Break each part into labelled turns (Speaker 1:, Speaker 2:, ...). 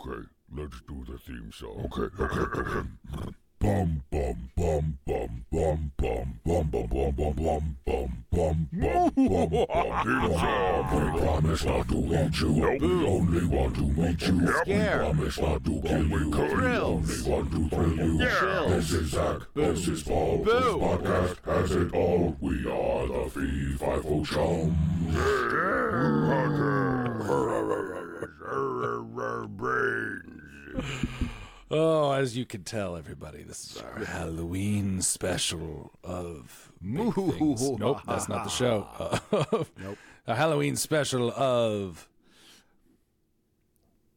Speaker 1: Okay, let's do the theme song. Okay, okay, okay. Bum bum bum bum bum bum bum bum bum bum bum bum bum bum bum bum. We promise not to hurt you. We only want to meet you. We promise not to kill you. We only want to thrill you.
Speaker 2: Chills.
Speaker 1: This is Zach. This is Paul. This podcast has it all. We are the Fee Fi Fo Chums.
Speaker 3: Oh, as you can tell, everybody, this is our Halloween special of Nope, that's not the show. Uh, nope. A Halloween special of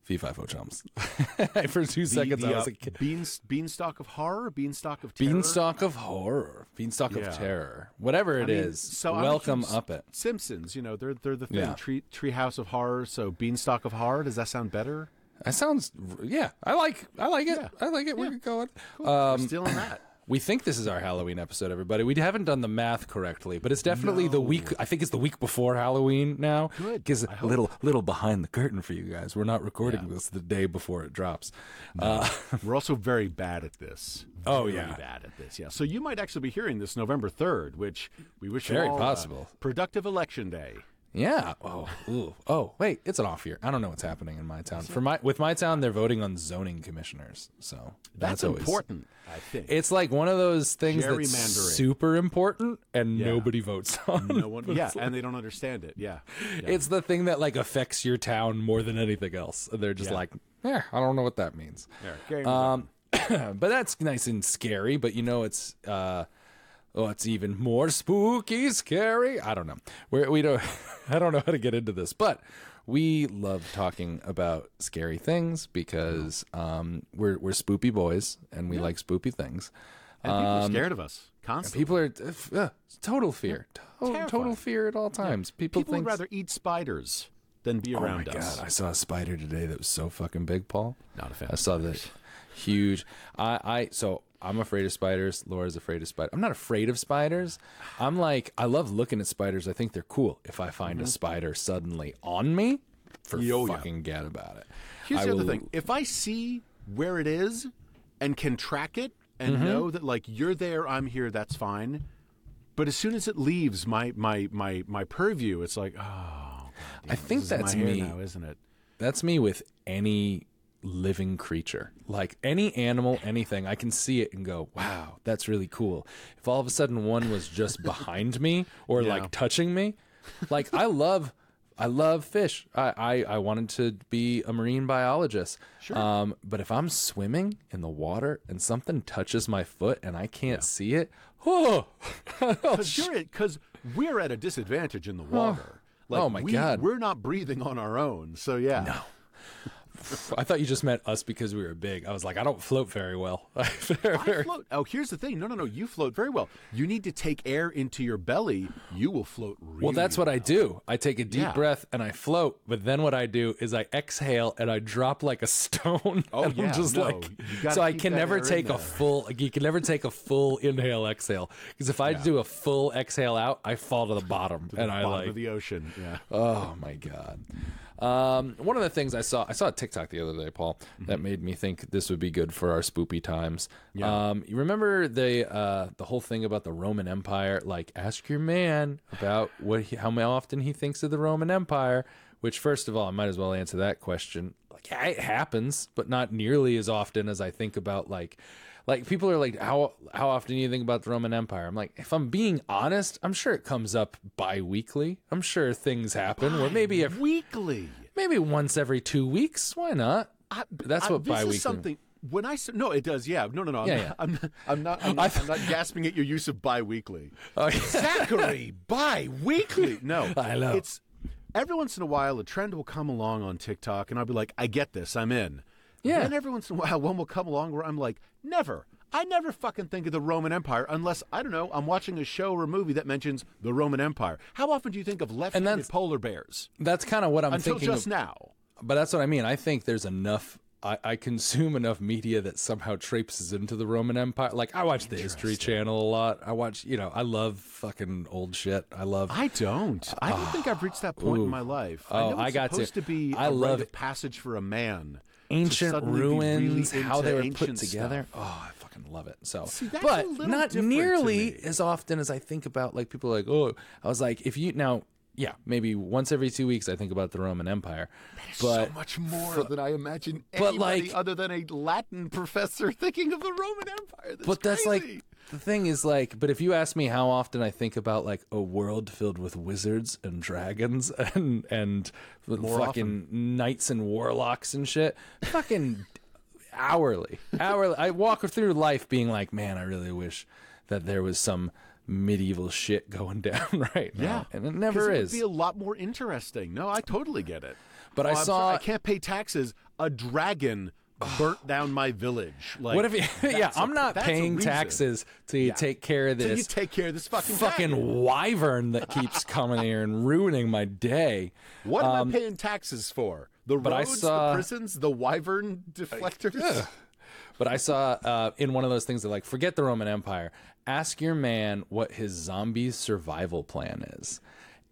Speaker 3: Fee Fi Fo Chums. For two seconds,
Speaker 2: the,
Speaker 3: I was
Speaker 2: uh,
Speaker 3: like,
Speaker 2: beans, beanstalk of horror, beanstalk of terror.
Speaker 3: Beanstalk of Horror, Beanstalk
Speaker 2: Yeah.
Speaker 3: of Terror, whatever it
Speaker 2: I
Speaker 3: is.
Speaker 2: mean, so I'm
Speaker 3: welcome up it.
Speaker 2: Simpsons, you know, they're they're the thing.
Speaker 3: Yeah.
Speaker 2: Tree Treehouse of Horror. So beanstalk of horror. Does that sound better?
Speaker 3: That sounds, yeah, I like, I like it.
Speaker 2: Yeah.
Speaker 3: I like it. We're going.
Speaker 2: We're stealing that.
Speaker 3: We think this is our Halloween episode, everybody. We haven't done the math correctly, but it's definitely the week. I think it's the week before Halloween now.
Speaker 2: Good.
Speaker 3: Gives a little little behind the curtain for you guys. We're not recording
Speaker 2: Yeah.
Speaker 3: this the day before it drops. Uh,
Speaker 2: We're also very bad at this.
Speaker 3: Oh,
Speaker 2: Very
Speaker 3: yeah.
Speaker 2: bad at this. Yeah. So you might actually be hearing this November third, which we wish you
Speaker 3: Very
Speaker 2: all, uh,
Speaker 3: possible.
Speaker 2: productive election day.
Speaker 3: Yeah. Oh. Ooh. Oh. Wait. It's an off year. I don't know what's happening in my town. For my with my town, they're voting on zoning commissioners. So
Speaker 2: That's,
Speaker 3: that's, always
Speaker 2: important. I think.
Speaker 3: It's like one of those things that's super important and
Speaker 2: Yeah.
Speaker 3: nobody votes on.
Speaker 2: no one. Yeah, and they don't understand it. Yeah. yeah.
Speaker 3: It's the thing that like affects your town more than anything else. And they're just
Speaker 2: Yeah.
Speaker 3: like, yeah, I don't know what that means.
Speaker 2: Yeah,
Speaker 3: Um, but that's nice and scary. But you know, it's uh, oh, it's even more spooky, scary. I don't know. We're, we don't. I don't know how to get into this, but we love talking about scary things because um, we're we're spoopy boys and we like spoopy things.
Speaker 2: and people are scared of us constantly.
Speaker 3: People are uh, total fear, To- total fear at all times. People,
Speaker 2: People
Speaker 3: think
Speaker 2: would rather eat spiders than be around
Speaker 3: Oh my
Speaker 2: us.
Speaker 3: god! I saw a spider today that was so fucking big, Paul.
Speaker 2: Not a fan
Speaker 3: I saw that huge. I, I so I'm afraid of spiders. Laura's afraid of spiders. I'm not afraid of spiders. I'm like I love looking at spiders. I think they're cool. If I find a spider suddenly on me, for
Speaker 2: Mm-hmm. Yo, yeah.
Speaker 3: fucking get about it.
Speaker 2: Here's
Speaker 3: I
Speaker 2: the other
Speaker 3: will-
Speaker 2: thing: if I see where it is and can track it and
Speaker 3: Mm-hmm.
Speaker 2: know that like you're there, I'm here, that's fine. But as soon as it leaves my my my my purview, it's like, oh,
Speaker 3: I think that's me.
Speaker 2: now, isn't it?
Speaker 3: That's me with any living creature. Like any animal, anything, I can see it and go, wow, that's really cool. If all of a sudden one was just behind me or
Speaker 2: Yeah.
Speaker 3: like touching me, like I love. I love fish. I, I, I wanted to be a marine biologist. Sure. Um, but if I'm swimming in the water and something touches my foot and I can't see it, oh,
Speaker 2: Because we're at a disadvantage in the water. Like,
Speaker 3: Oh, my
Speaker 2: we,
Speaker 3: God.
Speaker 2: we're not breathing on our own. So yeah, no.
Speaker 3: I thought you just meant us because we were big. I was like, I don't float very well.
Speaker 2: I float. Oh, here's the thing. No, no, no. You float very well. You need to take air into your belly. You will float. Really
Speaker 3: Well, that's what I do. I take a deep
Speaker 2: Yeah.
Speaker 3: breath and I float, but then what I do is I exhale and I drop like a stone.
Speaker 2: Oh, yeah,
Speaker 3: I'm just
Speaker 2: no,
Speaker 3: like, so I can never take a full. You can never take a full inhale, exhale. Because if I do a full exhale out, I fall to the bottom,
Speaker 2: The
Speaker 3: and I
Speaker 2: bottom
Speaker 3: like,
Speaker 2: of the ocean. Yeah.
Speaker 3: oh my god. Um, one of the things I saw, I saw a TikTok the other day, Paul, that made me think this would be good for our spoopy times.
Speaker 2: Yeah.
Speaker 3: Um, you remember the uh, the whole thing about the Roman Empire? Like, ask your man about what he, how often he thinks of the Roman Empire. Which, first of all, I might as well answer that question. Like, yeah, it happens, but not nearly as often as I think about like, like people are like, how how often do you think about the Roman Empire? I'm like, if I'm being honest, I'm sure it comes up bi-weekly. I'm sure things happen where maybe if
Speaker 2: weekly.
Speaker 3: maybe once every two weeks. Why not?
Speaker 2: I,
Speaker 3: That's
Speaker 2: I-
Speaker 3: what
Speaker 2: this
Speaker 3: bi-weekly.
Speaker 2: is something. When I no, it does. Yeah, no, no, no. I'm,
Speaker 3: Yeah,
Speaker 2: not,
Speaker 3: yeah.
Speaker 2: I'm, not- I'm not. I'm not, I'm not gasping at your use of bi-weekly. Zachary, bi-weekly. No,
Speaker 3: I know.
Speaker 2: It's every once in a while a trend will come along on TikTok, and I'll be like, I get this. I'm in.
Speaker 3: Yeah.
Speaker 2: Then every once in a while, one will come along where I'm like, never. I never fucking think of the Roman Empire unless I don't know. I'm watching a show or a movie that mentions the Roman Empire. How often do you think of left-handed polar bears?
Speaker 3: That's kind of what I'm
Speaker 2: Until
Speaker 3: thinking.
Speaker 2: just
Speaker 3: of-
Speaker 2: now.
Speaker 3: But that's what I mean. I think there's enough. I, I consume enough media that somehow traipses into the Roman Empire. Like I watch the History Channel a lot. I watch, you know, I love fucking old shit. I love.
Speaker 2: I don't. I don't think I've reached that point in my life. I
Speaker 3: Oh,
Speaker 2: know
Speaker 3: I got to.
Speaker 2: supposed to, be
Speaker 3: I
Speaker 2: a
Speaker 3: love
Speaker 2: passage for a man
Speaker 3: ancient
Speaker 2: suddenly be really
Speaker 3: ruins, how they were put together.
Speaker 2: stuff.
Speaker 3: Oh, I fucking love it. So,
Speaker 2: See,
Speaker 3: but not nearly as often as I think about like people are like, oh, I was like, if you now, yeah, maybe once every two weeks I think about the Roman Empire, but
Speaker 2: so much more than I imagine anybody
Speaker 3: like-
Speaker 2: other than a Latin professor thinking of the Roman Empire. That's
Speaker 3: but that's
Speaker 2: crazy.
Speaker 3: like the thing is like but if you ask me how often i think about like a world filled with wizards and dragons and and fucking knights and warlocks and shit fucking hourly hourly i walk through life being like man i really wish that there was some medieval shit going down right now
Speaker 2: Yeah,
Speaker 3: and it never is.
Speaker 2: it
Speaker 3: is
Speaker 2: Would be a lot more interesting. No, I totally get it.
Speaker 3: But I
Speaker 2: Oh, I'm
Speaker 3: saw-
Speaker 2: I can't pay taxes. A dragon burnt down my village. Like,
Speaker 3: what if you yeah i'm not paying taxes to you take care of
Speaker 2: So
Speaker 3: this
Speaker 2: you take care of this fucking
Speaker 3: fucking
Speaker 2: dragon.
Speaker 3: wyvern that keeps coming here and ruining my day
Speaker 2: What am I paying taxes for? The
Speaker 3: Um, I
Speaker 2: roads,
Speaker 3: saw-
Speaker 2: the prisons, the wyvern deflectors.
Speaker 3: But I saw uh, in one of those things that like forget the Roman Empire. Ask your man what his zombie survival plan is,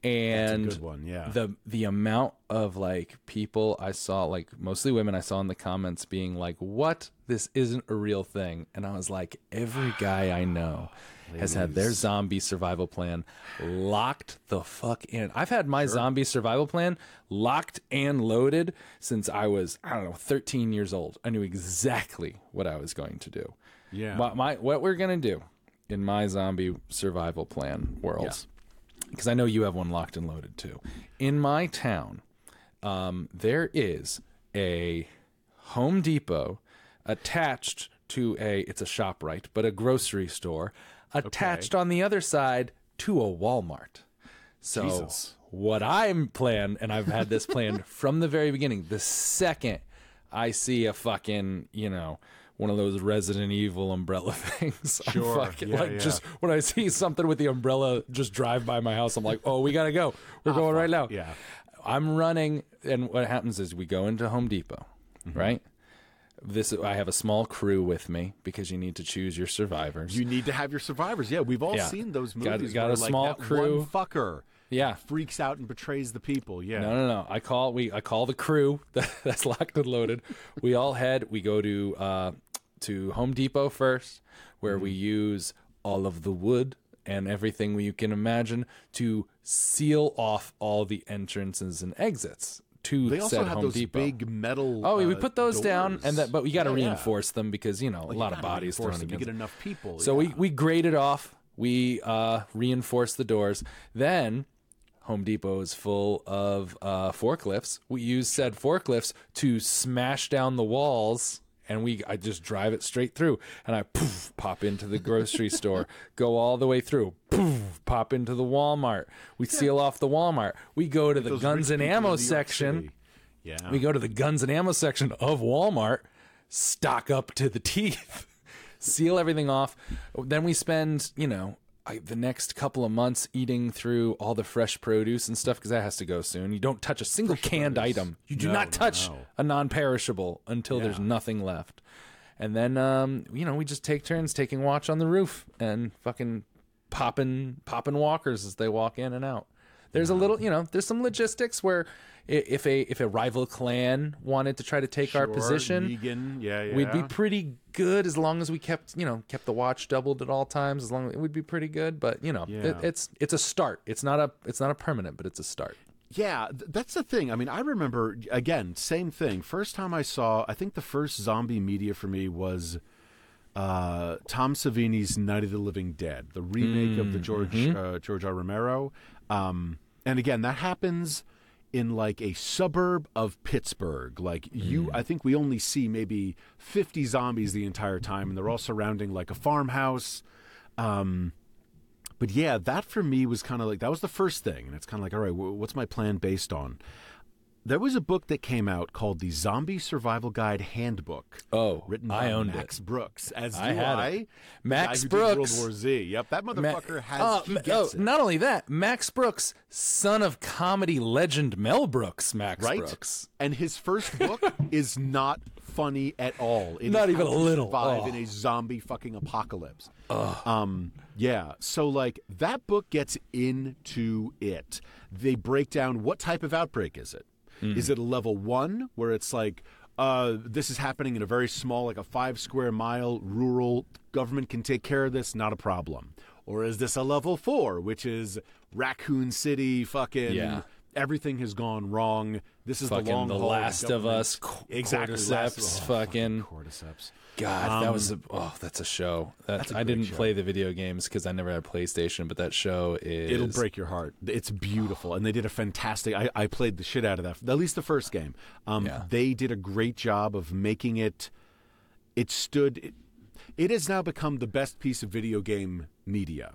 Speaker 3: and
Speaker 2: good one, yeah.
Speaker 3: the the amount of like people I saw, like mostly women, I saw in the comments being like, "What? This isn't a real thing," and I was like, every guy I know. Has had their zombie survival plan locked the fuck in. I've had my zombie survival plan locked and loaded since I was, I don't know, 13 years old. I knew exactly what I was going to do.
Speaker 2: Yeah.
Speaker 3: My, my what we're gonna do in my zombie survival plan worlds, because I know you have one locked and loaded too. In my town, um, there is a Home Depot attached to a it's a shop right, but a grocery store attached on the other side to a Walmart. So
Speaker 2: Jesus.
Speaker 3: what I'm plan, and I've had this plan from the very beginning. The second I see a fucking, you know, one of those Resident Evil umbrella things,
Speaker 2: Sure.
Speaker 3: Fucking
Speaker 2: Yeah,
Speaker 3: like
Speaker 2: yeah.
Speaker 3: just when I see something with the umbrella just drive by my house, I'm like, oh, we gotta go. We're going right now.
Speaker 2: Yeah.
Speaker 3: I'm running, and what happens is we go into Home Depot,
Speaker 2: Mm-hmm.
Speaker 3: right? This I have a small crew with me because you need to choose your survivors.
Speaker 2: You need to have your survivors. Yeah, we've all
Speaker 3: Yeah.
Speaker 2: seen those
Speaker 3: Got-
Speaker 2: movies.
Speaker 3: got
Speaker 2: where,
Speaker 3: a
Speaker 2: like,
Speaker 3: small crew.
Speaker 2: One fucker
Speaker 3: yeah,
Speaker 2: freaks out and betrays the people. Yeah.
Speaker 3: No, no, no. I call we I call the crew that's locked and loaded. We all head. We go to uh, to Home Depot first, where we use all of the wood and everything you can imagine to seal off all the entrances and exits to
Speaker 2: They also
Speaker 3: Home
Speaker 2: those
Speaker 3: Depot.
Speaker 2: big metal.
Speaker 3: Oh, we
Speaker 2: uh,
Speaker 3: put those down, and that, but we got to
Speaker 2: Yeah, yeah.
Speaker 3: reinforce them because you know a lot of bodies thrown
Speaker 2: them
Speaker 3: against.
Speaker 2: get enough people.
Speaker 3: So
Speaker 2: yeah.
Speaker 3: we we grade it off. We uh, reinforce the doors. Then Home Depot is full of uh, forklifts. We use said forklifts to smash down the walls, and we I just drive it straight through, and I poof pop into the grocery store, go all the way through, poof pop into the Walmart. We seal off the Walmart. We go to the
Speaker 2: Those
Speaker 3: guns
Speaker 2: rich
Speaker 3: and
Speaker 2: people in
Speaker 3: ammo
Speaker 2: York
Speaker 3: section.
Speaker 2: City. Yeah.
Speaker 3: We go to the guns and ammo section of Walmart, stock up to the teeth, seal everything off. Then we spend, you know, I, the next couple of months eating through all the fresh produce and stuff because that has to go soon. You don't touch a single canned item. You do
Speaker 2: No,
Speaker 3: not touch
Speaker 2: no.
Speaker 3: a non-perishable until there's nothing left. And then, um, you know, we just take turns taking watch on the roof and fucking popping popping walkers as they walk in and out. There's a little, you know, there's some logistics where if a if a rival clan wanted to try to take our position,
Speaker 2: Negan. Yeah, yeah.
Speaker 3: we'd be pretty good as long as we kept, you know, kept the watch doubled at all times. As long as it would be pretty good, but you know, it, it's it's a start. It's not a it's not a permanent, but it's a start.
Speaker 2: Yeah, th- that's the thing. I mean, I remember again, same thing. First time I saw, I think the first zombie media for me was uh, Tom Savini's Night of the Living Dead, the remake of the George uh, George R. Romero. Um, and again, that happens in like a suburb of Pittsburgh. Like you, I think we only see maybe fifty zombies the entire time, and they're all surrounding like a farmhouse. Um, but yeah, that for me was kind of like that was the first thing, and it's kind of like, all right, wh- what's my plan based on? There was a book that came out called the Zombie Survival Guide Handbook.
Speaker 3: Oh,
Speaker 2: written
Speaker 3: I
Speaker 2: by
Speaker 3: owned
Speaker 2: Max Brooks. As
Speaker 3: I
Speaker 2: do
Speaker 3: had
Speaker 2: I.
Speaker 3: it. Max Brooks.
Speaker 2: World War Z. Yep, that
Speaker 3: Ma-
Speaker 2: motherfucker has.
Speaker 3: oh,
Speaker 2: he gets
Speaker 3: oh,
Speaker 2: it.
Speaker 3: Not only that, Max Brooks, son of comedy legend Mel Brooks, Max
Speaker 2: right?
Speaker 3: Brooks.
Speaker 2: And his first book is not funny at all. It
Speaker 3: Not even a little.
Speaker 2: Survive
Speaker 3: Oh.
Speaker 2: in a zombie fucking apocalypse. Um, yeah. So like that book gets into it. They break down what type of outbreak is it.
Speaker 3: Mm-hmm.
Speaker 2: Is it a level one where it's like uh, this is happening in a very small, like a five square mile rural government can take care of this, not a problem. Or is this a level four, which is Raccoon City, fucking
Speaker 3: Yeah.
Speaker 2: Everything has gone wrong. This is
Speaker 3: Fucking
Speaker 2: the long
Speaker 3: The
Speaker 2: haul
Speaker 3: Last of Us, co-
Speaker 2: exactly
Speaker 3: Cordyceps,
Speaker 2: Oh,
Speaker 3: fucking-
Speaker 2: Cordyceps.
Speaker 3: God, that was a oh, that's a show. That,
Speaker 2: That's a
Speaker 3: I didn't
Speaker 2: show.
Speaker 3: play the video games because I never had a PlayStation, but that show is
Speaker 2: It'll break your heart. It's beautiful, and they did a fantastic. I, I played the shit out of that. At least the first game. Um,
Speaker 3: Yeah.
Speaker 2: They did a great job of making it. It stood. It, it has now become the best piece of video game media.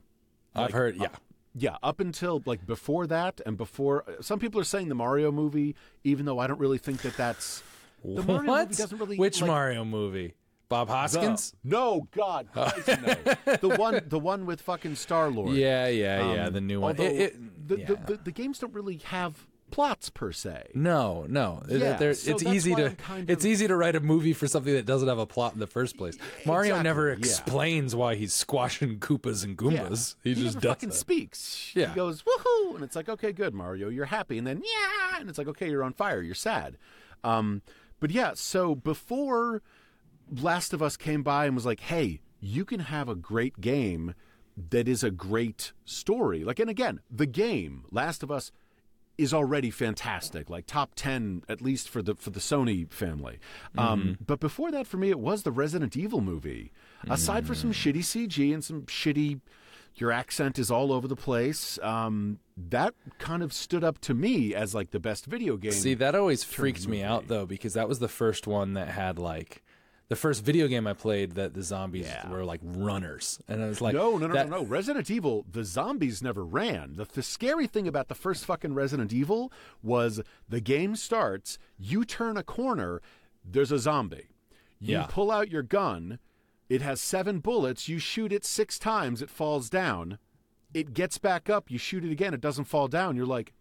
Speaker 3: I've heard. Yeah,
Speaker 2: Yeah, up until like before that, and before some people are saying the Mario movie, even though I don't really think that that's the Mario
Speaker 3: what?
Speaker 2: movie doesn't really
Speaker 3: Which
Speaker 2: like,
Speaker 3: Mario movie? Bob
Speaker 2: the-
Speaker 3: Hoskins?
Speaker 2: No, God, Christ, no. the one, the one with fucking Star Lord.
Speaker 3: Yeah, yeah, yeah.
Speaker 2: Um,
Speaker 3: The new one. It- it-
Speaker 2: the,
Speaker 3: yeah.
Speaker 2: the, the, the games don't really have plots per se.
Speaker 3: No, no.
Speaker 2: Yeah,
Speaker 3: They're-
Speaker 2: so
Speaker 3: it's easy to
Speaker 2: kind
Speaker 3: it's
Speaker 2: of-
Speaker 3: easy to write a movie for something that doesn't have a plot in the first place. Mario
Speaker 2: Exactly,
Speaker 3: never
Speaker 2: yeah.
Speaker 3: explains why he's squashing Koopas and Goombas. He, just
Speaker 2: never
Speaker 3: does
Speaker 2: fucking
Speaker 3: it.
Speaker 2: speaks.
Speaker 3: Yeah.
Speaker 2: He goes woohoo, and it's like okay, good Mario, you're happy, and then yeah, and it's like okay, you're on fire, you're sad. Um, but yeah, so before Last of Us came by and was like, hey, you can have a great game that is a great story. Like, and again, the game Last of Us is already fantastic, like top ten at least for the for the Sony family. Um, but before that, for me, it was the Resident Evil movie. Aside from some shitty CG and some shitty, your accent is all over the place. Um, that kind of stood up to me as like the best video game.
Speaker 3: See, that always freaked me out though because that was the first one that had like the first video game I played that the zombies
Speaker 2: Yeah.
Speaker 3: were like runners, and I was like,
Speaker 2: no, no, no,
Speaker 3: that-
Speaker 2: no, no. Resident Evil, the zombies never ran. The, the scary thing about the first fucking Resident Evil was the game starts, you turn a corner, there's a zombie. You
Speaker 3: Yeah.
Speaker 2: pull out your gun, it has seven bullets, you shoot it six times, it falls down. It gets back up, you shoot it again, it doesn't fall down. You're like,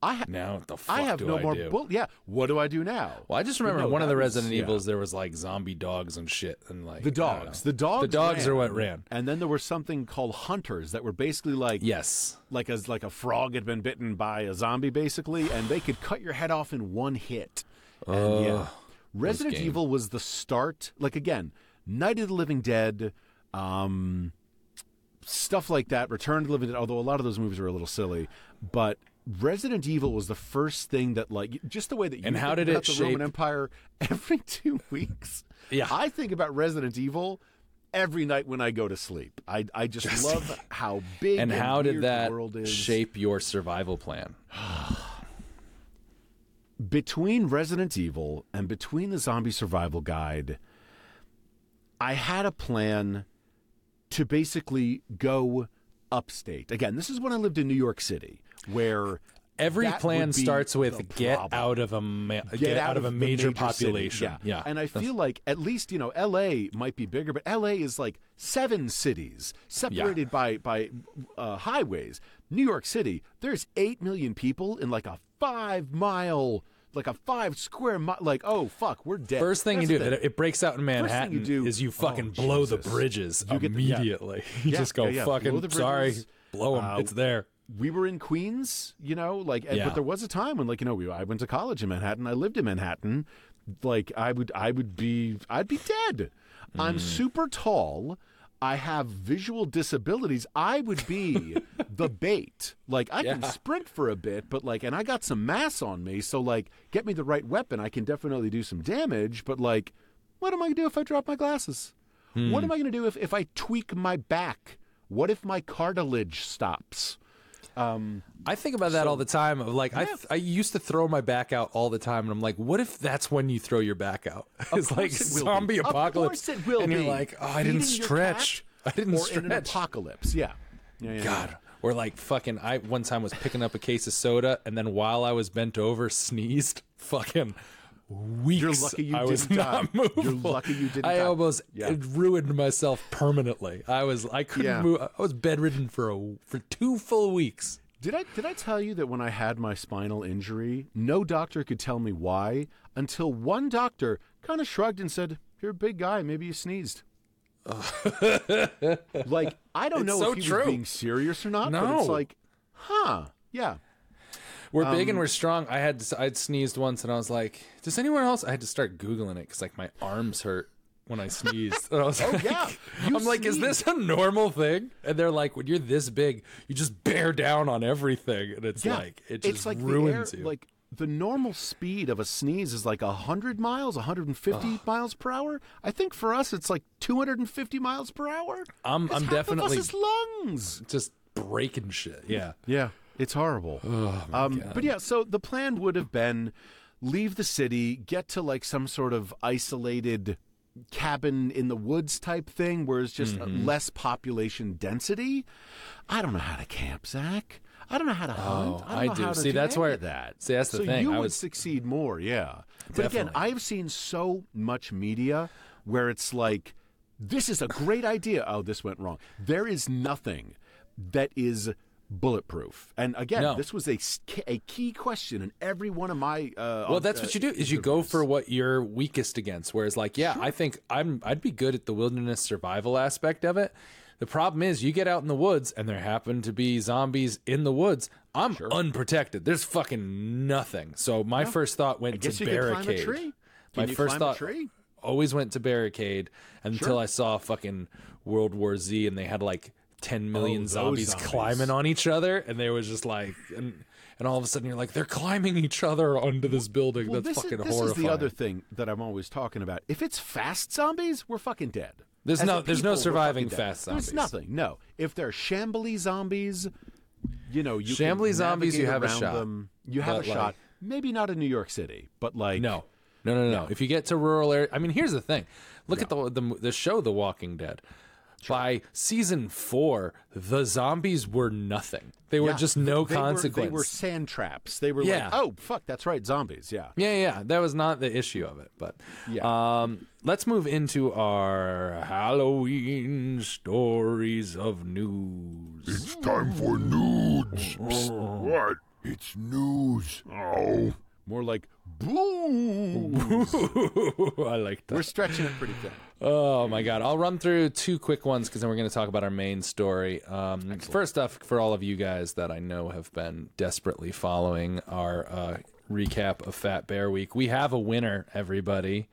Speaker 2: I, ha-
Speaker 3: Now what the fuck
Speaker 2: I have
Speaker 3: do
Speaker 2: no
Speaker 3: I
Speaker 2: more
Speaker 3: do?
Speaker 2: bullets. Yeah, what do I do now?
Speaker 3: Well, I just remember
Speaker 2: no,
Speaker 3: one of
Speaker 2: that
Speaker 3: the
Speaker 2: was-
Speaker 3: Resident
Speaker 2: yeah.
Speaker 3: Evils. There was like zombie dogs and shit, and like
Speaker 2: The
Speaker 3: I don't
Speaker 2: dogs.
Speaker 3: know.
Speaker 2: The dogs.
Speaker 3: The dogs
Speaker 2: ran.
Speaker 3: are what ran.
Speaker 2: And then there was something called hunters that were basically like
Speaker 3: Yes.
Speaker 2: like a like a frog had been bitten by a zombie basically and they could cut your head off in one hit and yeah resident
Speaker 3: game.
Speaker 2: evil was the start like again night of the living dead um stuff like that return to the living dead although a lot of those movies are a little silly but resident evil was the first thing that like just the way that you
Speaker 3: And how
Speaker 2: think
Speaker 3: did
Speaker 2: about
Speaker 3: it
Speaker 2: the roman
Speaker 3: shape-
Speaker 2: empire every two weeks
Speaker 3: Yeah.
Speaker 2: i think about resident evil every night when i go to sleep i, I just love how big
Speaker 3: And how did that
Speaker 2: world is.
Speaker 3: shape your survival plan?
Speaker 2: between Resident Evil and between the Zombie Survival Guide, I had a plan to basically go upstate. Again, this is when I lived in New York City, where
Speaker 3: Every plan starts with get out of a ma- get, out, of a major,
Speaker 2: city.
Speaker 3: population.
Speaker 2: Yeah. And I feel like at least, you know, LA might be bigger, but LA is like seven cities separated by by uh, highways. New York City, there's 8 million people in like a 5 mile like a 5 square mile like oh fuck, we're dead.
Speaker 3: First thing
Speaker 2: That's
Speaker 3: you do, it, it breaks out in
Speaker 2: Manhattan. you do-
Speaker 3: is you
Speaker 2: oh,
Speaker 3: fucking blow the bridges
Speaker 2: You get the- yeah.
Speaker 3: immediately. you
Speaker 2: Yeah,
Speaker 3: just go
Speaker 2: yeah,
Speaker 3: fucking
Speaker 2: Blow
Speaker 3: sorry, blow them.
Speaker 2: Uh,
Speaker 3: it's there.
Speaker 2: we were in Queens, you know, like, and- but there was a time when, like, you know, we, I went to college in Manhattan. I lived in Manhattan. Like, I would, I would be, I'd be dead.
Speaker 3: Mm.
Speaker 2: I'm super tall. I have visual disabilities. I would be the bait. Like, I can sprint for a bit, but like, and I got some mass on me. So, like, get me the right weapon. I can definitely do some damage. But like, what am I gonna do if I drop my glasses?
Speaker 3: Hmm.
Speaker 2: What am I gonna do if if I tweak my back? What if my cartilage stops? Um,
Speaker 3: I think about that all the time. Of like, I th- I used to throw my back out all the time, and I'm like, what if that's when you throw your back out? It's like
Speaker 2: it
Speaker 3: zombie
Speaker 2: be. Of
Speaker 3: apocalypse,
Speaker 2: course it will
Speaker 3: and you're like, oh, I didn't stretch. I didn't
Speaker 2: or in an
Speaker 3: stretch.
Speaker 2: apocalypse. Yeah. yeah, yeah,
Speaker 3: God. Or like fucking I one time was picking up a case of soda and then while I was bent over sneezed fucking weeks
Speaker 2: You're lucky you
Speaker 3: I was
Speaker 2: didn't
Speaker 3: not
Speaker 2: die.
Speaker 3: movable.
Speaker 2: You're lucky you didn't
Speaker 3: I
Speaker 2: die.
Speaker 3: almost
Speaker 2: Yeah.
Speaker 3: it ruined myself permanently. I was I couldn't
Speaker 2: Yeah.
Speaker 3: move I was bedridden for a for two full weeks.
Speaker 2: Did I did I tell you that when I had my spinal injury, no doctor could tell me why until one doctor kind of shrugged and said, "You're a big guy, maybe you sneezed." like I don't
Speaker 3: It's
Speaker 2: know
Speaker 3: so
Speaker 2: if he
Speaker 3: true.
Speaker 2: was being serious or not, but
Speaker 3: No.
Speaker 2: it's like, huh, yeah.
Speaker 3: We're big
Speaker 2: Um,
Speaker 3: and we're strong. I had I'd sneezed once and I was like, does anyone else? I had to start googling it because like my arms hurt when I sneezed. And I was like,
Speaker 2: yeah.
Speaker 3: I'm like, is this a normal thing? And they're like, when you're this big, you just bear down on everything, and it's like it just
Speaker 2: it's like
Speaker 3: ruins
Speaker 2: air,
Speaker 3: you.
Speaker 2: Like the normal speed of a sneeze is like 100 miles, 150 miles per hour. I think for us it's like 250 miles per hour.
Speaker 3: I'm I'm
Speaker 2: half
Speaker 3: definitely
Speaker 2: of us lungs.
Speaker 3: just breaking shit. Yeah.
Speaker 2: Yeah, it's horrible. um, but yeah, so the plan would have been leave the city, get to like some sort of isolated cabin in the woods type thing where it's just
Speaker 3: Mm-hmm.
Speaker 2: less population density. I don't know how to camp, Zach. I don't know how to hunt.
Speaker 3: Oh,
Speaker 2: I, don't
Speaker 3: I do.
Speaker 2: How to
Speaker 3: See,
Speaker 2: do
Speaker 3: that's
Speaker 2: any
Speaker 3: where-
Speaker 2: that.
Speaker 3: see, that's the
Speaker 2: so
Speaker 3: thing.
Speaker 2: You
Speaker 3: I
Speaker 2: would
Speaker 3: was-
Speaker 2: succeed more, yeah. But again, I've seen so much media where it's like, this is a great idea. Oh, this went wrong. There is nothing that is bulletproof. And again,
Speaker 3: No.
Speaker 2: this was a, a key question in every one of my. Uh,
Speaker 3: Well, that's what you do is you go for what you're weakest against. Whereas, like, yeah, I think I'm I'd be good at the wilderness survival aspect of it. The problem is you get out in the woods and there happen to be zombies in the woods. I'm unprotected. There's fucking nothing. So my first thought went to
Speaker 2: you could climb a
Speaker 3: barricade. my first thought always went to barricade until I saw fucking World War Z and they had like 10 million
Speaker 2: Oh,
Speaker 3: zombies,
Speaker 2: zombies.
Speaker 3: climbing on each other and they was just like and and all of a sudden you're like they're climbing each other onto this building.
Speaker 2: Well,
Speaker 3: That's
Speaker 2: this,
Speaker 3: fucking
Speaker 2: is, this
Speaker 3: horrifying.
Speaker 2: is the other thing that I'm always talking about. If it's fast zombies, we're fucking dead.
Speaker 3: There's
Speaker 2: As
Speaker 3: no- there's no
Speaker 2: people, we're
Speaker 3: surviving fast
Speaker 2: There's
Speaker 3: zombies.
Speaker 2: nothing. No. If they're shambly zombies, you know, you
Speaker 3: Shambly zombies, you have a shot.
Speaker 2: Them. You have
Speaker 3: But,
Speaker 2: a
Speaker 3: like-
Speaker 2: shot. Maybe not in New York City, but like
Speaker 3: No, no, no, no. If you get to rural area, I mean, here's the thing. Look at the, the the show The Walking Dead. By season four, the zombies were nothing. They were
Speaker 2: Yeah,
Speaker 3: just no
Speaker 2: they were-
Speaker 3: consequence.
Speaker 2: they were sand traps. They were
Speaker 3: Yeah.
Speaker 2: like, oh fuck, that's right, zombies. Yeah.
Speaker 3: yeah, yeah, that was not the issue of it. But
Speaker 2: Yeah.
Speaker 3: um, let's move into our Halloween stories of news.
Speaker 1: It's time for nudes. Psst, what? It's news. Oh.
Speaker 2: More like boo.
Speaker 3: I like that.
Speaker 2: we're stretching it pretty thin.
Speaker 3: Oh my god! I'll run through two quick ones because then we're going to talk about our main story. Um, first off, for all of you guys that I know have been desperately following our uh, recap of Fat Bear Week, we have a winner. Everybody,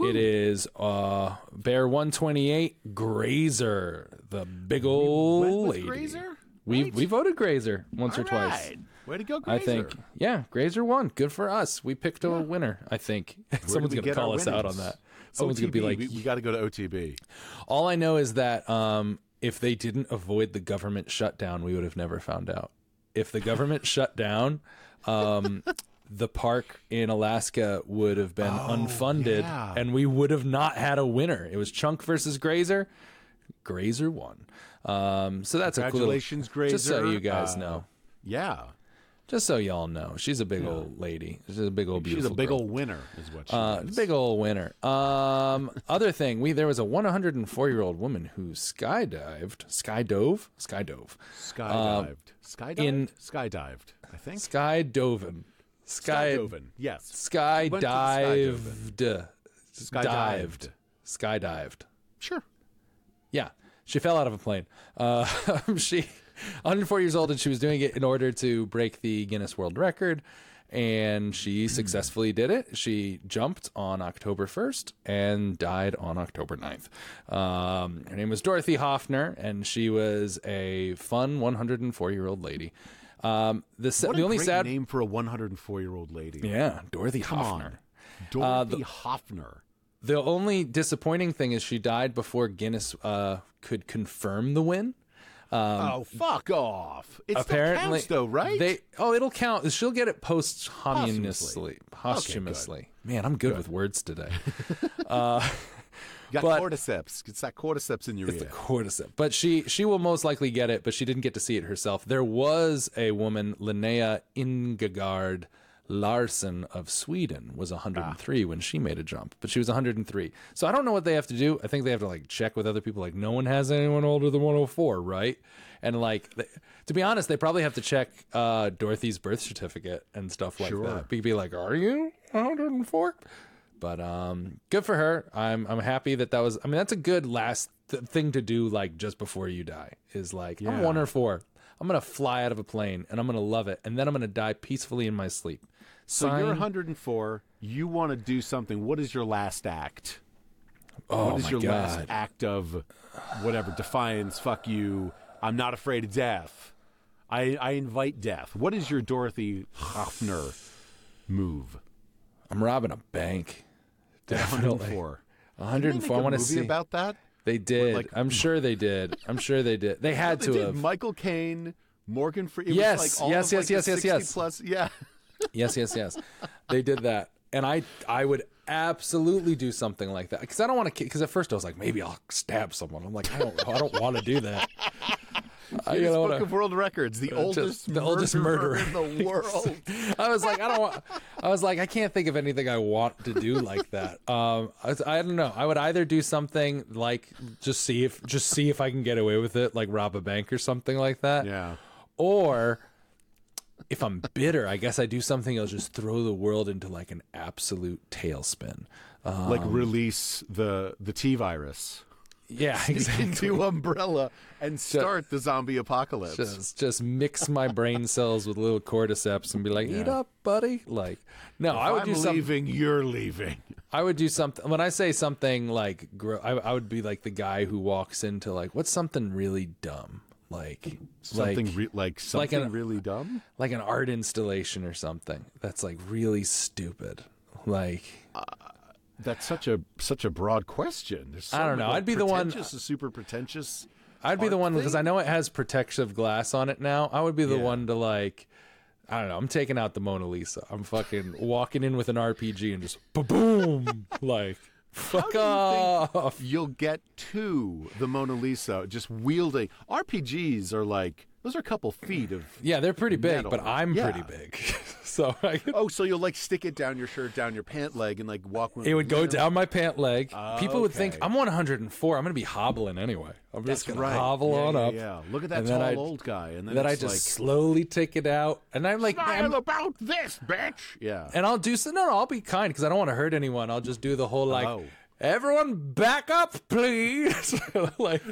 Speaker 3: it is uh, Bear One Twenty Eight Grazer, the big old
Speaker 2: with
Speaker 3: lady.
Speaker 2: Grazer?
Speaker 3: We
Speaker 2: Right?
Speaker 3: we voted Grazer once or
Speaker 2: All
Speaker 3: twice.
Speaker 2: right. Way to go, Grazer.
Speaker 3: I think, yeah, Grazer won. Good for us. We picked a winner. I think someone's going to call us out on that. Someone's going to be like,
Speaker 2: we, we got to go to OTB.
Speaker 3: all I know is that um, if they didn't avoid the government shutdown, we would have never found out. If the government shut down, um, the park in Alaska would have been unfunded,
Speaker 2: yeah.
Speaker 3: and we would have not had a winner. It was Chunk versus Grazer. Grazer won. Um, so that's a cool.
Speaker 2: Congratulations, Grazer.
Speaker 3: Just so you guys
Speaker 2: Uh,
Speaker 3: know.
Speaker 2: Yeah.
Speaker 3: Just so y'all know, she's a big old lady. She's a big old beautiful.
Speaker 2: She's a big
Speaker 3: girl.
Speaker 2: old winner, is what she
Speaker 3: Uh,
Speaker 2: is.
Speaker 3: big old winner. Um, other thing, we there was a 104 year old woman who skydived, skydove, skydove,
Speaker 2: Skydived. Skydived?
Speaker 3: Um, in-
Speaker 2: skydived, I think.
Speaker 3: skydoven, sky,
Speaker 2: Skydoven. Yes.
Speaker 3: skydived,
Speaker 2: Skydived.
Speaker 3: skydived.
Speaker 2: Sure.
Speaker 3: Yeah, she fell out of a plane. Uh, she, 104 years old, and she was doing it in order to break the Guinness World Record. And she successfully did it. She jumped on October 1st and died on October 9th. Um, her name was Dorothy Hoffner, and she was a fun 104 year old lady. Um, the, sa- the only sad,
Speaker 2: name for a 104 year old lady.
Speaker 3: yeah, Dorothy
Speaker 2: Come
Speaker 3: Hoffner.
Speaker 2: on. Dorothy Hoffner.
Speaker 3: The only disappointing thing is she died before Guinness uh, could confirm the win.
Speaker 2: Oh, fuck off. It
Speaker 3: Um, apparently
Speaker 2: counts, though, right?
Speaker 3: They oh, it'll count. She'll get it posthumously. Posthumously. Man, I'm good, with words today.
Speaker 2: you got
Speaker 3: but-
Speaker 2: cordyceps. It's that cordyceps in your
Speaker 3: the
Speaker 2: ear.
Speaker 3: cordyceps. But she she will most likely get it, but she didn't get to see it herself. There was a woman, Linnea Ingegard Larsen of Sweden was 103 ah. when she made a jump, but she was 103. So I don't know what they have to do. I think they have to like check with other people. Like no one has anyone older than 104, right? And like, they, to be honest, they probably have to check uh, Dorothy's birth certificate and stuff like
Speaker 2: sure.
Speaker 3: that. Be, be like, are you 104? But um, good for her. I'm I'm happy that that was. I mean, that's a good last th- thing to do. Like just before you die is like
Speaker 2: yeah.
Speaker 3: I'm 104. I'm going to fly out of a plane and I'm going to love it. And then I'm going to die peacefully in my sleep.
Speaker 2: So you're 104. You want to do something. What is your last act?
Speaker 3: Oh,
Speaker 2: what is your
Speaker 3: God.
Speaker 2: last act of whatever? Defiance, fuck you. I'm not afraid of death. I, I invite death. What is your Dorothy Hoffner move?
Speaker 3: I'm robbing a bank. Definitely.
Speaker 2: 104.
Speaker 3: 104. I want to see
Speaker 2: about that
Speaker 3: they did.
Speaker 2: like-
Speaker 3: I'm sure they did. I'm sure they did. They had
Speaker 2: They
Speaker 3: to
Speaker 2: did.
Speaker 3: have.
Speaker 2: Michael Caine, Morgan Freeman.
Speaker 3: Yes,
Speaker 2: like all
Speaker 3: yes, yes,
Speaker 2: like,
Speaker 3: yes, yes, yes.
Speaker 2: Plus, yeah.
Speaker 3: Yes, yes, yes. they did that, and I I would absolutely do something like that because I don't want to. Because at first I was like, maybe I'll stab someone. I'm like, I don't, I don't want to do that. I, you
Speaker 2: Guinness
Speaker 3: know,
Speaker 2: Book
Speaker 3: what I-
Speaker 2: of World Records, the oldest,
Speaker 3: the oldest murderer.
Speaker 2: in the world.
Speaker 3: I was like, I don't. Want, I was like, I can't think of anything I want to do like that. Um, I, I don't know. I would either do something like just see if just see if I can get away with it, like rob a bank or something like that.
Speaker 2: yeah.
Speaker 3: Or if I'm bitter, I guess I do something. I'll just throw the world into like an absolute tailspin. Um,
Speaker 2: like release the the T virus
Speaker 3: yeah, exactly.
Speaker 2: into Umbrella and start the zombie apocalypse.
Speaker 3: Just, just mix my brain cells with little cordyceps and be like, "Eat up, buddy!" Like, no, I would
Speaker 2: I'm
Speaker 3: do something.
Speaker 2: leaving. You're leaving.
Speaker 3: I would do something. When I say something like, gro- I, I would be like the guy who walks into like, what's something really dumb, like,
Speaker 2: Something
Speaker 3: like,
Speaker 2: re- like something
Speaker 3: an-
Speaker 2: really dumb.
Speaker 3: like an art installation or something that's like really stupid. Like, uh,
Speaker 2: That's such a such a broad question. So
Speaker 3: I don't know. I'd be the one-
Speaker 2: pretentious to super pretentious.
Speaker 3: I'd be the one because? I know it has protective glass on it now. I would be the
Speaker 2: Yeah.
Speaker 3: one to like. I don't know. I'm taking out the Mona Lisa. I'm fucking walking in with an RPG and just boom, like fuck
Speaker 2: you
Speaker 3: off.
Speaker 2: You'll get to the Mona Lisa just wielding RPGs are like those are a couple feet of.
Speaker 3: Yeah, they're pretty big,
Speaker 2: Metal.
Speaker 3: but I'm
Speaker 2: Yeah.
Speaker 3: pretty big, so I could
Speaker 2: Oh, so you'll like stick it down your shirt, down your pant leg, and like walk. with
Speaker 3: It would go
Speaker 2: know?
Speaker 3: down my pant leg. People would think
Speaker 2: Okay.
Speaker 3: I'm 104. I'm going to be hobbling anyway. I'm just
Speaker 2: That's
Speaker 3: going
Speaker 2: right.
Speaker 3: to hobble
Speaker 2: Yeah,
Speaker 3: on
Speaker 2: yeah,
Speaker 3: up.
Speaker 2: Yeah, look at that tall
Speaker 3: I'd-
Speaker 2: old guy, and then,
Speaker 3: Then I just
Speaker 2: like,
Speaker 3: slowly take it out, and I'm like,
Speaker 2: smile
Speaker 3: I'm-
Speaker 2: about this, bitch. Yeah.
Speaker 3: and I'll do so. No, no, I'll be kind because I don't want to hurt anyone. I'll just do the whole like,
Speaker 2: Oh.
Speaker 3: everyone back up, please. like,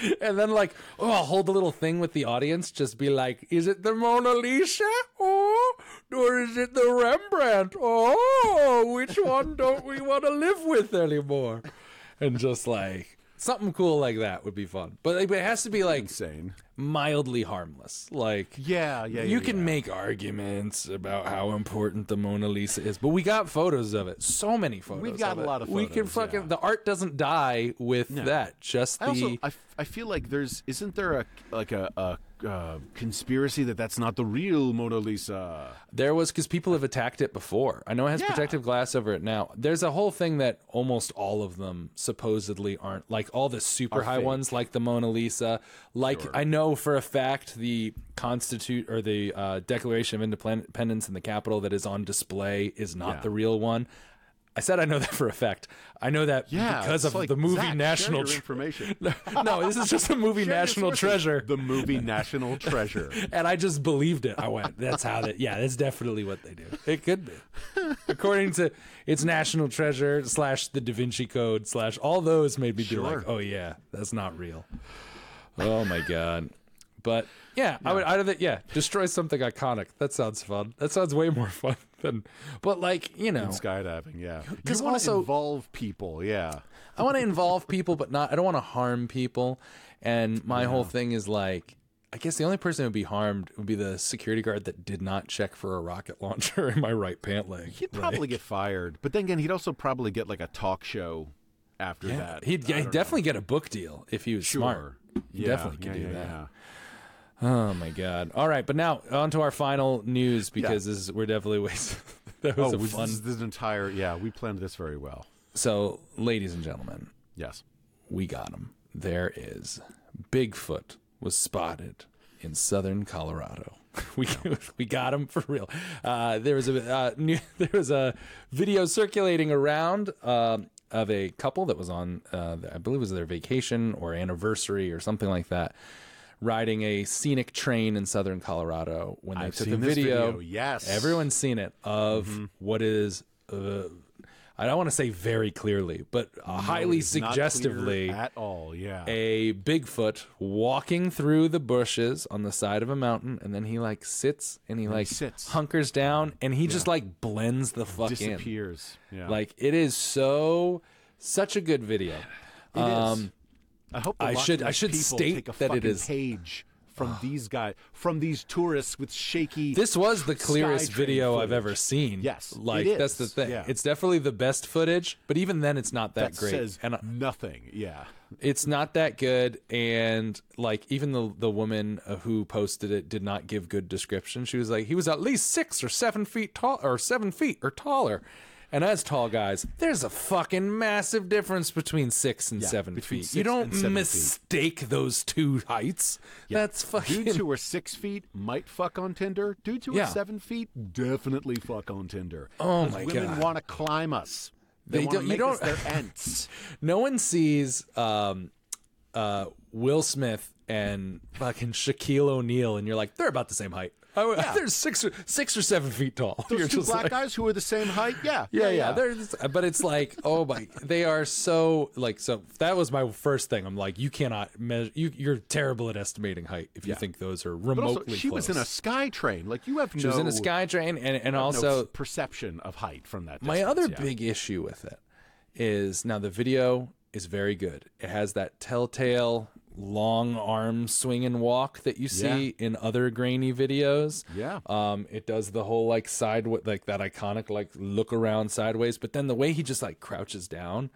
Speaker 3: and then like, oh, I'll hold the little thing with the audience. Just be like, is it the Mona Lisa? Oh, or is it the Rembrandt? Oh, which one don't we want to live with anymore? And just like something cool like that would be fun. But like, it has to be like
Speaker 2: Insane.
Speaker 3: mildly harmless. Like,
Speaker 2: Yeah, yeah.
Speaker 3: you
Speaker 2: yeah,
Speaker 3: can
Speaker 2: yeah.
Speaker 3: make arguments about how important the Mona Lisa is, but we got photos of it. So many photos.
Speaker 2: We've got a
Speaker 3: it.
Speaker 2: lot of Photos,
Speaker 3: We can fucking
Speaker 2: yeah.
Speaker 3: the art doesn't die with that. Just the
Speaker 2: I also I, f- I feel like there's isn't there a like a, a uh, conspiracy that that's not the real Mona Lisa.
Speaker 3: there was because people have attacked it before. I know it has
Speaker 2: Yeah.
Speaker 3: protective glass over it now. There's a whole thing that almost all of them supposedly aren't like all the super
Speaker 2: Are
Speaker 3: high
Speaker 2: fake.
Speaker 3: ones, like the Mona Lisa. Like I know for a fact the Constitute or the uh, Declaration of Independence in the Capitol that is on display is not
Speaker 2: Yeah.
Speaker 3: the real one. I said I know that for a fact. I know that
Speaker 2: Yeah,
Speaker 3: because of
Speaker 2: like,
Speaker 3: the movie
Speaker 2: Zach,
Speaker 3: National
Speaker 2: your
Speaker 3: Tre-
Speaker 2: information.
Speaker 3: no, this is just a movie National. Treasure.
Speaker 2: The movie National Treasure.
Speaker 3: And I just believed it. I went, that's how that, yeah, that's definitely what they do. It could be. According to its National Treasure slash the Da Vinci Code slash all those made me be
Speaker 2: Sure.
Speaker 3: like, oh yeah, that's not real. Oh my God. But yeah, I would, of it, yeah, destroy something iconic. That sounds fun. That sounds way more fun but like, you know,
Speaker 2: Skydiving, yeah. You want to involve people, yeah.
Speaker 3: I want to involve people, but not. I don't want to harm people. And my whole thing is like, I guess the only person who would be harmed would be the security guard that did not check for a rocket launcher in my right pant leg.
Speaker 2: He'd probably get fired, but then again, he'd also probably get like a talk show after that.
Speaker 3: He'd, he'd definitely get a book deal if he was
Speaker 2: Sure.
Speaker 3: smart. He
Speaker 2: Yeah,
Speaker 3: definitely could
Speaker 2: yeah,
Speaker 3: do
Speaker 2: yeah,
Speaker 3: that.
Speaker 2: Yeah.
Speaker 3: Oh my god! All right, but now on to our final news because this is, we're definitely wasting. that was
Speaker 2: Oh,
Speaker 3: a
Speaker 2: this
Speaker 3: fun.
Speaker 2: is this entire yeah. We planned this very well.
Speaker 3: So, ladies and gentlemen,
Speaker 2: Yes.
Speaker 3: we got him. There is Bigfoot was spotted in southern Colorado. We we got him for real. Uh, there was a uh, new, there was a video circulating around um of a couple that was on uh, I believe it was their vacation or anniversary or something like that, riding a scenic train in southern Colorado. When they
Speaker 2: I've
Speaker 3: took the video,
Speaker 2: video, yes.
Speaker 3: everyone's seen it of what is. Uh, I don't want to say very clearly, but uh, highly
Speaker 2: It's not clear
Speaker 3: suggestively,
Speaker 2: at all. Yeah.
Speaker 3: a Bigfoot walking through the bushes on the side of a mountain, and then he like sits and he like
Speaker 2: sits.
Speaker 3: hunkers down, and he just like blends the fuck in.
Speaker 2: disappears. Yeah.
Speaker 3: Like it is so such a good video.
Speaker 2: It is. I hope
Speaker 3: I should- I should state that it is
Speaker 2: page from these guys, from these tourists with shaky.
Speaker 3: This was the clearest video I've ever seen.
Speaker 2: Yes,
Speaker 3: like that's the thing.
Speaker 2: Yeah.
Speaker 3: It's definitely the best footage, but even then, it's not that,
Speaker 2: that
Speaker 3: great.
Speaker 2: says
Speaker 3: and
Speaker 2: nothing. Yeah.
Speaker 3: it's not that good. And like even the the woman uh, who posted it did not give good description. She was like, he was at least six or seven feet tall, or seven feet or taller. And as tall guys, there's a fucking massive difference between six and
Speaker 2: Yeah,
Speaker 3: seven feet.
Speaker 2: six
Speaker 3: you don't
Speaker 2: seven feet.
Speaker 3: mistake those two heights. That's fucking.
Speaker 2: Dudes who are six feet might fuck on Tinder. Dudes who
Speaker 3: Yeah.
Speaker 2: are seven feet definitely fuck on Tinder.
Speaker 3: Oh my
Speaker 2: women
Speaker 3: God.
Speaker 2: want to climb us. They,
Speaker 3: They don't- you don't-
Speaker 2: their ants.
Speaker 3: no one sees um, uh, Will Smith and fucking Shaquille O'Neal, and you're like, they're about the same height. Oh, they're six or six or seven feet tall.
Speaker 2: Those
Speaker 3: you're
Speaker 2: two black
Speaker 3: like,
Speaker 2: guys who are the same height. Yeah.
Speaker 3: yeah, yeah. They're, but it's like, oh my, they are so like. So that was my first thing. I'm like, you cannot measure. You, you're terrible at estimating height if you think those are remotely.
Speaker 2: But also, she
Speaker 3: close.
Speaker 2: was in a sky train. Like you have
Speaker 3: She
Speaker 2: no.
Speaker 3: was in a sky train, and and
Speaker 2: no
Speaker 3: also
Speaker 2: perception of height from that.
Speaker 3: My other
Speaker 2: yeah.
Speaker 3: big issue with it is now the video is very good. It has that telltale long arm swing and walk that you see in other grainy videos.
Speaker 2: Yeah.
Speaker 3: Um, it does the whole like side like that iconic like look around sideways, but then the way he just like crouches down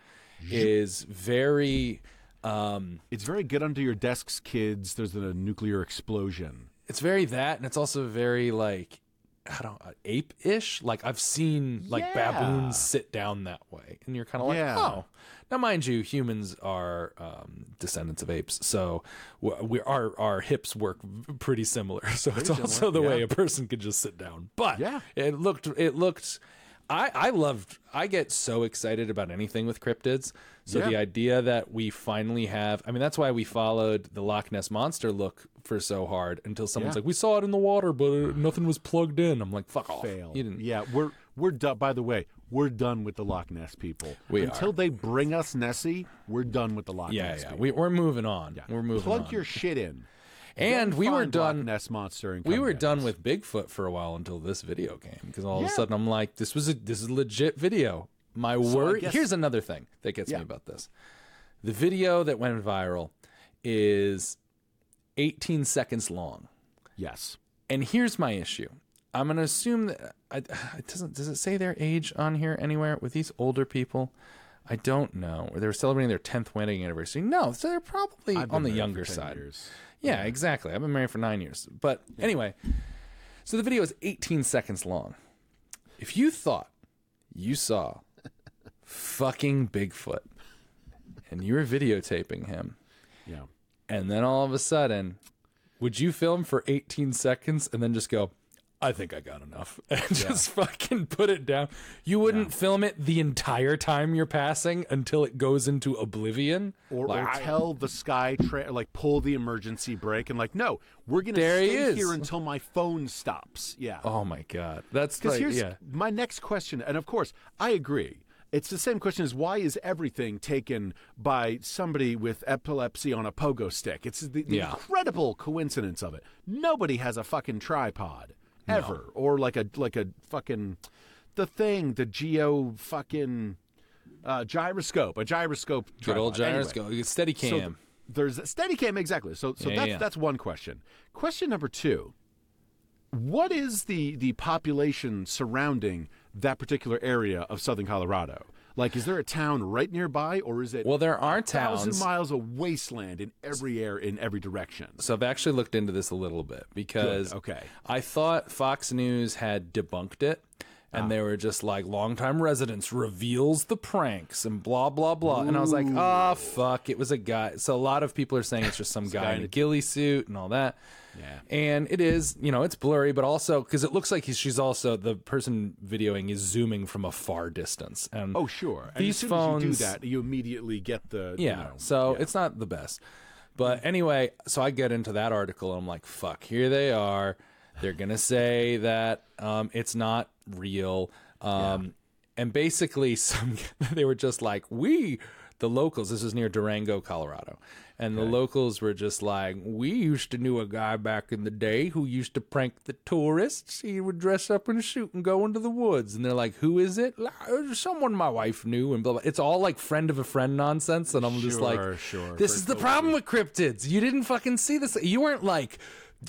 Speaker 3: is very um
Speaker 2: It's very good under your desks, kids. There's a nuclear explosion.
Speaker 3: it's very that and it's also very like I don't ape ish. Like I've seen like
Speaker 2: Yeah.
Speaker 3: baboons sit down that way, and you're kind of like,
Speaker 2: Yeah.
Speaker 3: oh. Now, mind you, humans are um, descendants of apes, so we our our hips work pretty similar. So it's
Speaker 2: similar,
Speaker 3: also the way a person could just sit down. But
Speaker 2: Yeah.
Speaker 3: it looked it looked. I I loved. I get so excited about anything with cryptids. So
Speaker 2: Yeah.
Speaker 3: the idea that we finally have. I mean, that's why we followed the Loch Ness monster look for so hard until someone's
Speaker 2: Yeah.
Speaker 3: like, "We saw it in the water, but uh, nothing was plugged in." I'm like, "Fuck off!"
Speaker 2: Fail.
Speaker 3: You didn't.
Speaker 2: Yeah, we're we're done. By the way, we're done with the Loch Ness people.
Speaker 3: We
Speaker 2: Until
Speaker 3: are.
Speaker 2: they bring us Nessie, we're done with the Loch
Speaker 3: Yeah,
Speaker 2: Ness
Speaker 3: yeah.
Speaker 2: people.
Speaker 3: We, we're moving on. Yeah. We're moving
Speaker 2: Plug
Speaker 3: on.
Speaker 2: your shit in.
Speaker 3: and we were done.
Speaker 2: Ness monster. And
Speaker 3: We were done with Bigfoot for a while until this video came because all of a sudden I'm like, this was a this is a legit video. My
Speaker 2: I
Speaker 3: word.
Speaker 2: guess-
Speaker 3: Here's another thing that gets
Speaker 2: Yeah.
Speaker 3: me about this. The video that went viral is 18 seconds long,
Speaker 2: Yes.
Speaker 3: and here's my issue. I'm gonna assume that I, it doesn't. Does it say their age on here anywhere with these older people? I don't know. They were celebrating their 10th wedding anniversary. No, so they're probably on the younger side.
Speaker 2: years.
Speaker 3: Yeah, exactly. I've been married for nine years. But anyway, so the video is 18 seconds long. If you thought you saw fucking Bigfoot and you were videotaping him,
Speaker 2: Yeah.
Speaker 3: and then all of a sudden, would you film for 18 seconds and then just go, I think I got enough, and just fucking put it down? You wouldn't film it the entire time you're passing until it goes into oblivion?
Speaker 2: Or,
Speaker 3: Like,
Speaker 2: or
Speaker 3: I-
Speaker 2: tell the sky tra- like pull the emergency brake and like no, we're gonna
Speaker 3: There he
Speaker 2: stay here until my phone stops. Yeah.
Speaker 3: Oh my God. That's
Speaker 2: Because
Speaker 3: like,
Speaker 2: here's
Speaker 3: yeah.
Speaker 2: my next question, and of course, I agree. It's the same question as why is everything taken by somebody with epilepsy on a pogo stick? It's the, the
Speaker 3: Yeah.
Speaker 2: incredible coincidence of it. Nobody has a fucking tripod ever, or like a like a fucking the thing, the geo fucking uh, gyroscope, a gyroscope.
Speaker 3: Good old
Speaker 2: tripod. Anyway,
Speaker 3: gyroscope. Steady
Speaker 2: so
Speaker 3: cam.
Speaker 2: th- there's Steadicam exactly. So so
Speaker 3: Yeah,
Speaker 2: that's
Speaker 3: yeah.
Speaker 2: that's one question. Question number two: What is the the population surrounding that particular area of southern Colorado? Like, is there a town right nearby, or is it
Speaker 3: well, there are
Speaker 2: thousand
Speaker 3: towns.
Speaker 2: miles of wasteland in every air in every direction?
Speaker 3: So I've actually looked into this a little bit because
Speaker 2: okay.
Speaker 3: I thought Fox News had debunked it.
Speaker 2: Ah.
Speaker 3: And they were just like, longtime residents reveals the pranks and blah, blah, blah. And I was like, oh, fuck. It was a guy. So a lot of people are saying it's just some guy
Speaker 2: guy
Speaker 3: in a- ghillie suit and all that.
Speaker 2: Yeah.
Speaker 3: And it is, you know, it's blurry, but also because it looks like he's, she's also, the person videoing is zooming from a far distance. And
Speaker 2: Oh, sure. And
Speaker 3: These phones-
Speaker 2: you do that, you immediately get the you
Speaker 3: yeah.
Speaker 2: know,
Speaker 3: so
Speaker 2: yeah.
Speaker 3: it's not the best. But anyway, so I get into that article and I'm like, fuck, here they are. They're going to say that um, it's not real. Um, and basically some they were just like we the locals this is near durango colorado and the locals were just like we used to knew a guy back in the day who used to prank the tourists. He would dress up in a suit and go into the woods. And they're like who is it? "Like, uh, someone my wife knew and blah blah. It's all like friend of a friend nonsense and i'm just like
Speaker 2: Sure, sure.
Speaker 3: this
Speaker 2: Very
Speaker 3: is the problem with cryptids. You didn't fucking see this. You weren't like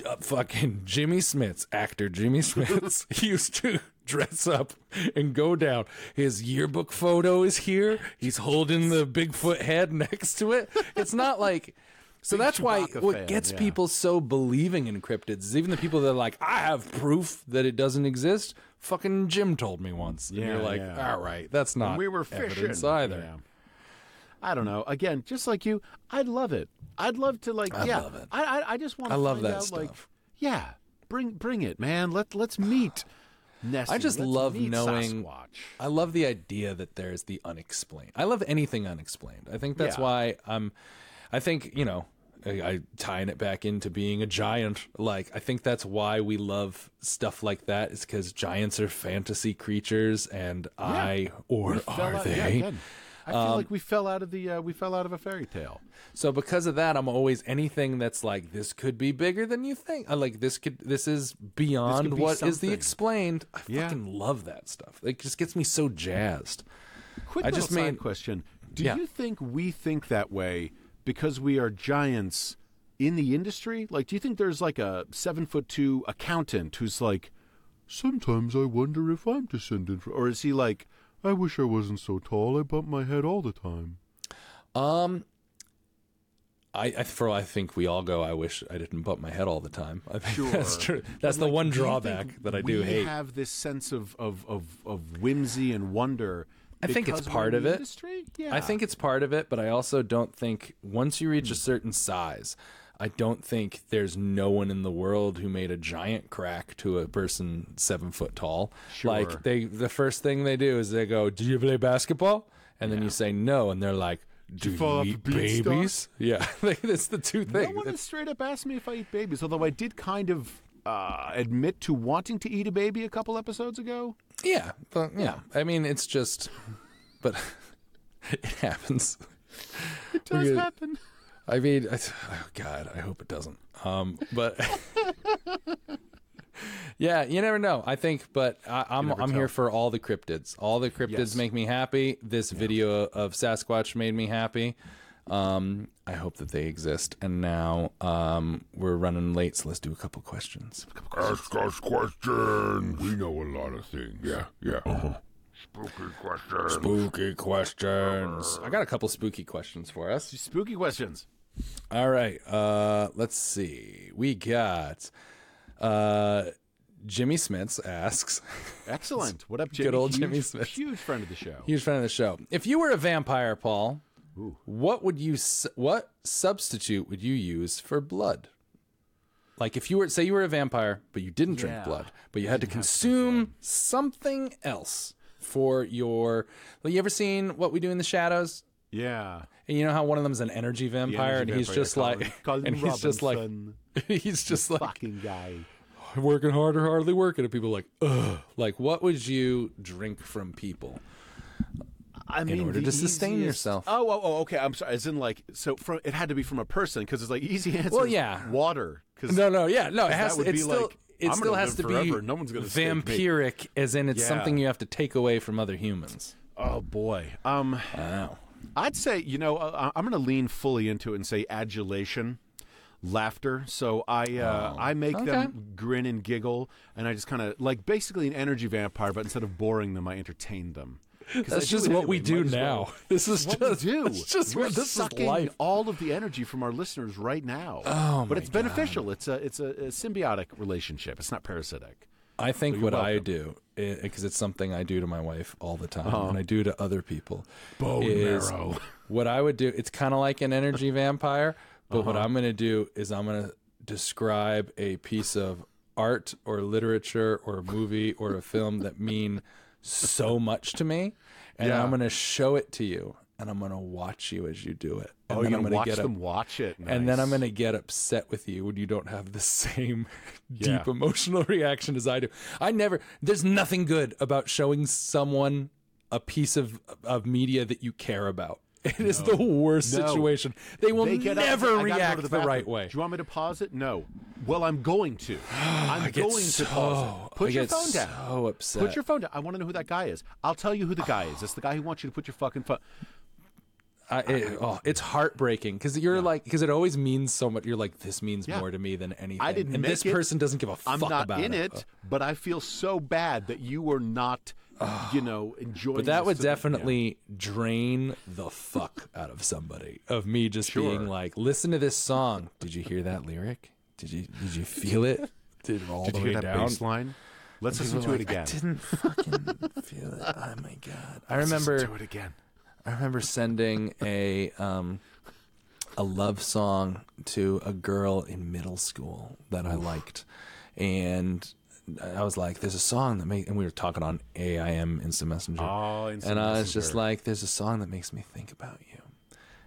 Speaker 3: uh, fucking Jimmy Smits, actor Jimmy Smits, he used to dress up and go down. His yearbook photo is here. He's holding the Bigfoot head next to it. It's not like. So
Speaker 2: Big
Speaker 3: that's why
Speaker 2: Chewbacca
Speaker 3: what gets
Speaker 2: yeah.
Speaker 3: people so believing in cryptids is even the people that are like, I have proof that it doesn't exist. Fucking Jim told me once. And
Speaker 2: Yeah,
Speaker 3: you're like,
Speaker 2: yeah.
Speaker 3: all right, that's not
Speaker 2: we were fishing
Speaker 3: either.
Speaker 2: Yeah. I don't know. Again, just like you, I'd love it. I'd love to like. yeah,
Speaker 3: love it.
Speaker 2: I, I I just want.
Speaker 3: I
Speaker 2: to
Speaker 3: love
Speaker 2: find
Speaker 3: that
Speaker 2: out, Like,
Speaker 3: stuff.
Speaker 2: yeah, bring bring it, man. Let let's meet. Nessie.
Speaker 3: I just
Speaker 2: Let's
Speaker 3: love knowing-
Speaker 2: Sasquatch.
Speaker 3: I love the idea that there's the unexplained. I love anything unexplained. I think that's
Speaker 2: Yeah.
Speaker 3: why I'm. I think you know, I, I tying it back into being a giant. Like I think that's why we love stuff like that. Is because giants are fantasy creatures, and I or are
Speaker 2: out-
Speaker 3: they?
Speaker 2: yeah, I feel
Speaker 3: Um,
Speaker 2: like we fell out of the uh, we fell out of a fairy tale.
Speaker 3: So because of that, I'm always anything that's like this could be bigger than you think. I like this could this is beyond
Speaker 2: be
Speaker 3: what is the explained. I
Speaker 2: Yeah.
Speaker 3: fucking love that stuff. It just gets me so jazzed.
Speaker 2: Quick
Speaker 3: I just made-
Speaker 2: question. Do
Speaker 3: Yeah.
Speaker 2: you think we think that way because we are giants in the industry? Like, do you think there's like a seven foot two accountant who's like, sometimes I wonder if I'm descended from, or is he like, I wish I wasn't so tall. I bump my head all the time.
Speaker 3: Um, I, I for I think we all go. I wish I didn't bump my head all the time. I think that's true. That's the
Speaker 2: Like,
Speaker 3: one drawback that I do
Speaker 2: we
Speaker 3: hate.
Speaker 2: have this sense of of of, of whimsy and wonder.
Speaker 3: I think it's part
Speaker 2: in
Speaker 3: of it.
Speaker 2: Industry? Yeah,
Speaker 3: I think it's part of it, but I also don't think once you reach a certain size, I don't think there's no one in the world who made a giant crack to a person seven foot tall.
Speaker 2: Sure.
Speaker 3: Like they, the first thing they do is they go, "Do you play basketball?" And then you say no, and they're like, "Do you,
Speaker 2: fall off
Speaker 3: eat
Speaker 2: a beanstalk?"
Speaker 3: babies?" Yeah, like, that's the two things.
Speaker 2: No
Speaker 3: things.
Speaker 2: one has straight up asked me if I eat babies, although I did kind of uh, admit to wanting to eat a baby a couple episodes ago.
Speaker 3: Yeah, but yeah, I mean, it's just, but it happens.
Speaker 2: It does
Speaker 3: Okay.
Speaker 2: happen.
Speaker 3: I mean, I, oh God, I hope it doesn't. Um, but yeah, you never know. I think, but I, I'm I'm here for all the cryptids. All the cryptids
Speaker 2: Yes.
Speaker 3: make me happy. This video of Sasquatch made me happy. Um, I hope that they exist. And now um, we're running late, so let's do a couple questions.
Speaker 1: Ask us questions. We know a lot of things. Yeah, yeah. Uh-huh. Spooky questions.
Speaker 3: Spooky questions. I got a couple spooky questions for us.
Speaker 2: Spooky questions.
Speaker 3: All right. Uh, let's see. We got uh, Jimmy Smits asks,
Speaker 2: Excellent. What up, Jimmy?
Speaker 3: old
Speaker 2: huge,
Speaker 3: Jimmy Smits.
Speaker 2: Huge friend of the show.
Speaker 3: huge fan of the show. If you were a vampire, Paul, what would you what substitute would you use for blood? Like if you were say you were a vampire, but you didn't drink
Speaker 2: Yeah.
Speaker 3: blood, but you had to consume something else for your. Well, you ever seen What We Do in the Shadows?
Speaker 2: Yeah.
Speaker 3: And you know how one of them's an energy vampire,
Speaker 2: energy
Speaker 3: and he's
Speaker 2: vampire,
Speaker 3: just
Speaker 2: Colin-
Speaker 3: like,
Speaker 2: Colin
Speaker 3: and he's just like, he's just like
Speaker 2: fucking guy.
Speaker 3: working harder, hardly working, and people are like, ugh. Like, what would you drink from people?
Speaker 2: I mean,
Speaker 3: order to sustain
Speaker 2: easiest-
Speaker 3: yourself.
Speaker 2: Oh, oh, oh, okay. I'm sorry. As in, like, so from it had to be from a person because it's like easy answer.
Speaker 3: Well, yeah.
Speaker 2: water. Because
Speaker 3: No, no, yeah, no. It has to.
Speaker 2: would be
Speaker 3: still,
Speaker 2: like,
Speaker 3: it
Speaker 2: I'm
Speaker 3: still has to
Speaker 2: live
Speaker 3: be
Speaker 2: forever. No one's gonna
Speaker 3: vampiric, as in it's
Speaker 2: Yeah.
Speaker 3: something you have to take away from other humans.
Speaker 2: oh boy. Um,
Speaker 3: Wow.
Speaker 2: I'd say you know uh, I'm going to lean fully into it and say adulation, laughter. So I uh, I make
Speaker 3: okay.
Speaker 2: them grin and giggle, and I just kind of like basically an energy vampire, but instead of boring them, I entertain them. 'Cause I
Speaker 3: That's
Speaker 2: do
Speaker 3: just
Speaker 2: it
Speaker 3: what we
Speaker 2: anyway,
Speaker 3: do
Speaker 2: might as
Speaker 3: now.
Speaker 2: well.
Speaker 3: This is
Speaker 2: what
Speaker 3: just
Speaker 2: we do.
Speaker 3: It's just
Speaker 2: We're
Speaker 3: what this is
Speaker 2: sucking
Speaker 3: life.
Speaker 2: all of the energy from our listeners right now.
Speaker 3: Oh,
Speaker 2: but
Speaker 3: my
Speaker 2: it's beneficial. It's a it's a, a symbiotic relationship. It's not parasitic.
Speaker 3: I think
Speaker 2: you're
Speaker 3: what I do, because it's something I do to my wife all the time, and I do to other people.
Speaker 2: Bone marrow.
Speaker 3: what I would do. It's kind of like an energy vampire, but
Speaker 2: Uh-huh.
Speaker 3: what I'm going to do is I'm going to describe a piece of art or literature or a movie or a film that mean so much to me, and
Speaker 2: Yeah.
Speaker 3: I'm going to show it to you, and I'm to watch you as you do it. And
Speaker 2: Oh,
Speaker 3: then
Speaker 2: you're
Speaker 3: I'm
Speaker 2: gonna
Speaker 3: gonna
Speaker 2: watch
Speaker 3: get
Speaker 2: them
Speaker 3: up-
Speaker 2: watch it,
Speaker 3: and then I'm to get upset with you when you don't have the same
Speaker 2: Yeah.
Speaker 3: deep emotional reaction as I do. I never, there's nothing good about showing someone a piece of of media that you care about. It is the worst
Speaker 2: No.
Speaker 3: situation. They will
Speaker 2: They up,
Speaker 3: never
Speaker 2: I
Speaker 3: react
Speaker 2: to
Speaker 3: the, right way.
Speaker 2: Do you want me to pause it? No. Well, I'm going to. I'm going
Speaker 3: so-
Speaker 2: to pause it. Put
Speaker 3: I
Speaker 2: your phone down.
Speaker 3: so upset.
Speaker 2: Put your phone down. I want to know who that guy is. I'll tell you who the guy is. It's the guy who wants you to put your fucking phone.
Speaker 3: I, it, oh, it's heartbreaking because you're like because it always means so much. You're like this means
Speaker 2: Yeah.
Speaker 3: more to me than anything.
Speaker 2: I didn't
Speaker 3: and this
Speaker 2: it.
Speaker 3: person doesn't give a fuck about it.
Speaker 2: I'm not in it, but I feel so bad that you were not, you know, enjoying.
Speaker 3: But that would
Speaker 2: to the- yeah.
Speaker 3: definitely drain the fuck out of somebody. Of me just
Speaker 2: Sure.
Speaker 3: being like, listen to this song. Did you hear that lyric? Did you did you feel it? Did it all
Speaker 2: Did
Speaker 3: the
Speaker 2: you
Speaker 3: way
Speaker 2: hear that
Speaker 3: down?
Speaker 2: bass line? Let's listen to
Speaker 3: People
Speaker 2: it again.
Speaker 3: I didn't fucking feel it. Oh my god! I
Speaker 2: Let's
Speaker 3: remember.
Speaker 2: listen to it again.
Speaker 3: I remember sending a um, a love song to a girl in middle school that I liked, and I was like, "There's a song that makes," and we were talking on AIM Instant Messenger,
Speaker 2: Oh, Instant
Speaker 3: and I was just like, "There's a song that makes me think about you,"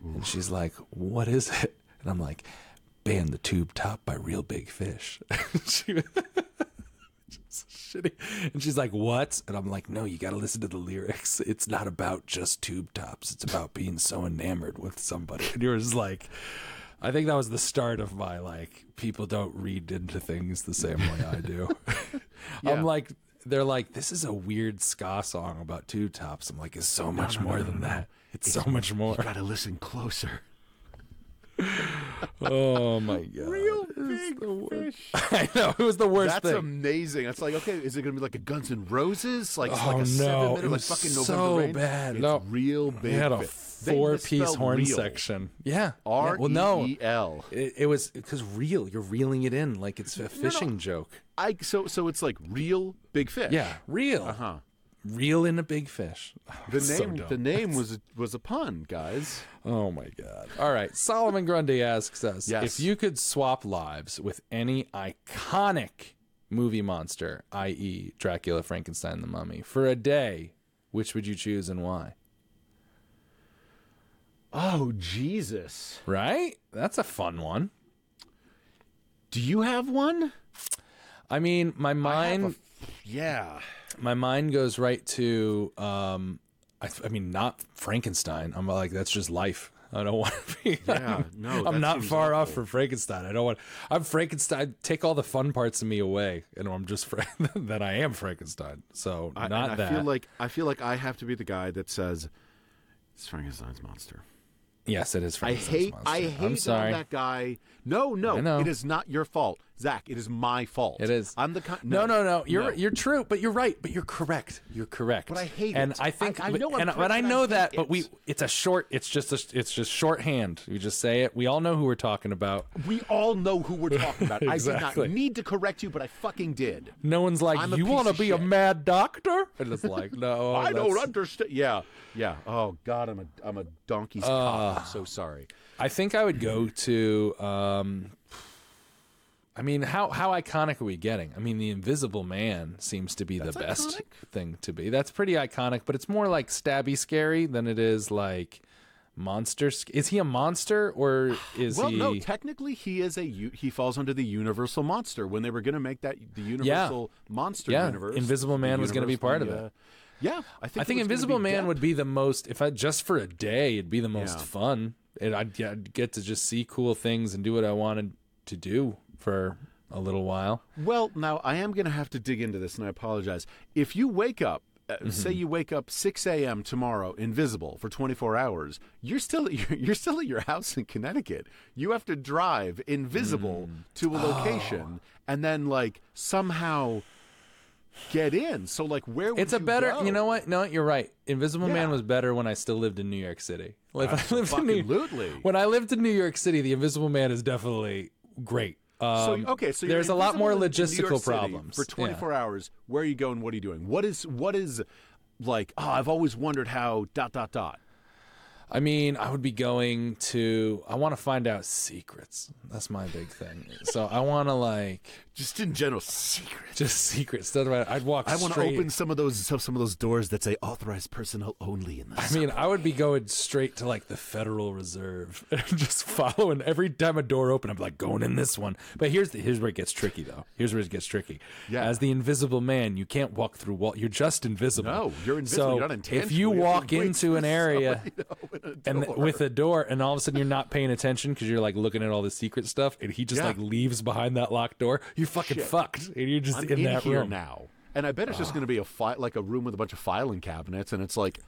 Speaker 3: and she's like, "What is it?" And I'm like, "Ban the Tube Top by Reel Big Fish." she, just shitty. And she's like, "What?" And I'm like, "No, you got to listen to the lyrics. It's not about just tube tops. It's about being so enamored with somebody." And you were just like, I think that was the start of my like people don't read into things the same way I do.
Speaker 2: Yeah.
Speaker 3: I'm like, they're like, this is a weird ska song about two tops. I'm like, it's so much more than that. It's, so much more.
Speaker 2: You gotta listen closer.
Speaker 3: Oh my god.
Speaker 2: Real big fish.
Speaker 3: I know it was the worst
Speaker 2: That's
Speaker 3: thing.
Speaker 2: amazing. It's like, okay, is it gonna be like a Guns N' Roses? Like,
Speaker 3: Oh,
Speaker 2: like a
Speaker 3: no.
Speaker 2: seven minute,
Speaker 3: It
Speaker 2: like
Speaker 3: was
Speaker 2: fucking November
Speaker 3: so
Speaker 2: Rain?
Speaker 3: bad.
Speaker 2: It's
Speaker 3: No.
Speaker 2: real big.
Speaker 3: They had a four-piece horn
Speaker 2: real.
Speaker 3: section. Yeah. Yeah. Well, no.
Speaker 2: E E L.
Speaker 3: It, it was because real. You're reeling it in like it's a fishing joke.
Speaker 2: I so so it's like real big fish.
Speaker 3: Yeah, real.
Speaker 2: Uh huh.
Speaker 3: Reel in a big fish.
Speaker 2: Oh, the
Speaker 3: It's so
Speaker 2: name the name was a, was a pun, guys.
Speaker 3: Oh my god. All right. Solomon Grundy asks us
Speaker 2: Yes.
Speaker 3: if you could swap lives with any iconic movie monster, i.e., Dracula, Frankenstein, the Mummy, for a day, which would you choose and why?
Speaker 2: Oh Jesus!
Speaker 3: Right? That's a fun one.
Speaker 2: Do you have one?
Speaker 3: I mean, my mind
Speaker 2: yeah.
Speaker 3: My mind goes right to um I, I mean not frankenstein. I'm like that's just life. I don't want to be
Speaker 2: Yeah, no,
Speaker 3: i'm not far off from frankenstein. I don't want i'm frankenstein take all the fun parts of me away and i'm just Fra- that i am frankenstein. So
Speaker 2: I,
Speaker 3: not
Speaker 2: and I
Speaker 3: that.
Speaker 2: feel like I feel like I have to be the guy that says it's Frankenstein's monster.
Speaker 3: yes it is
Speaker 2: I
Speaker 3: frankenstein's
Speaker 2: hate
Speaker 3: monster.
Speaker 2: I hate
Speaker 3: i'm sorry.
Speaker 2: that guy. No, no, it is not your fault, Zach. It is my fault.
Speaker 3: It is.
Speaker 2: I'm the kind.
Speaker 3: no, no, no. You're
Speaker 2: no.
Speaker 3: you're true, but you're right. But you're correct. You're correct.
Speaker 2: But I hate
Speaker 3: and
Speaker 2: it.
Speaker 3: I think,
Speaker 2: I- I
Speaker 3: but,
Speaker 2: know
Speaker 3: and, but I
Speaker 2: I
Speaker 3: know
Speaker 2: hate
Speaker 3: that. But we, it's a short. It's just a, it's just shorthand. You just say it. We all know who we're talking about.
Speaker 2: We all know who we're talking about. I
Speaker 3: Exactly.
Speaker 2: did not need to correct you, but I fucking did.
Speaker 3: No one's like,
Speaker 2: I'm
Speaker 3: you want to be a mad doctor? And it's like, no,
Speaker 2: I don't understand. Yeah, yeah. Oh God, I'm a I'm a donkey's cock. I'm so sorry.
Speaker 3: I think I would go to. Um, I mean, how how iconic are we getting? I mean, the Invisible Man seems to be the best
Speaker 2: iconic?
Speaker 3: thing to be. That's pretty iconic, but it's more like stabby scary than it is like monster. sc- Is he a monster or is
Speaker 2: Well,
Speaker 3: he?
Speaker 2: Well, no. Technically, he is a u- he falls under the Universal monster. When they were going to make that the Universal monster
Speaker 3: Yeah,
Speaker 2: universe,
Speaker 3: Invisible Man was gonna be part
Speaker 2: the,
Speaker 3: of it.
Speaker 2: uh, yeah, I think.
Speaker 3: I think Invisible Man
Speaker 2: Depp.
Speaker 3: would be the most. If I just for a day, it'd be the most
Speaker 2: Yeah.
Speaker 3: fun. And I'd, I'd get to just see cool things and do what I wanted to do for a little while.
Speaker 2: Well, now I am going to have to dig into this, and I apologize. If you wake up, uh,
Speaker 3: Mm-hmm.
Speaker 2: say you wake up 6 a.m. tomorrow, invisible for 24 hours, you're still at your, you're still at your house in Connecticut. You have to drive invisible
Speaker 3: Mm.
Speaker 2: to a
Speaker 3: Oh.
Speaker 2: location, and then like somehow get in. So like, where would
Speaker 3: It's a better.
Speaker 2: go?
Speaker 3: You know what? No, you're right. Invisible Man was better when I still lived in New York City. Like, when I lived in New,
Speaker 2: Absolutely.
Speaker 3: when I lived in New York City, the Invisible Man is definitely great. Um,
Speaker 2: so okay, so
Speaker 3: there's a lot more
Speaker 2: invisible in New York
Speaker 3: logistical problems
Speaker 2: for 24 hours. Where are you going? What are you doing? What is what is like? Oh, I've always wondered how dot dot dot.
Speaker 3: I mean, I would be going to. I want to find out secrets. That's my big thing. So I want to like
Speaker 2: Just in general, secret.
Speaker 3: just secrets. I'd walk.
Speaker 2: Straight I want to open some of those some some of those doors that say authorized personnel only in the
Speaker 3: I mean, I would be going straight to like the Federal Reserve and just following every time a door open. I'm like going in this one. But here's the, here's where it gets tricky though. Here's where it gets tricky.
Speaker 2: Yeah.
Speaker 3: As the invisible man, you can't walk through wall. You're just invisible.
Speaker 2: No, you're invisible.
Speaker 3: So
Speaker 2: You're not
Speaker 3: if
Speaker 2: intangible.
Speaker 3: you
Speaker 2: You
Speaker 3: walk into an area
Speaker 2: somebody to open a
Speaker 3: and with a door, and all of a sudden you're not paying attention because you're like looking at all the secret stuff, and he just
Speaker 2: Yeah.
Speaker 3: like leaves behind that locked door, you're fucking
Speaker 2: Shit.
Speaker 3: fucked, and you're just
Speaker 2: I'm
Speaker 3: in,
Speaker 2: in,
Speaker 3: that
Speaker 2: here
Speaker 3: room.
Speaker 2: now, and I bet it's just going to be a fi- like a room with a bunch of filing cabinets, and it's like,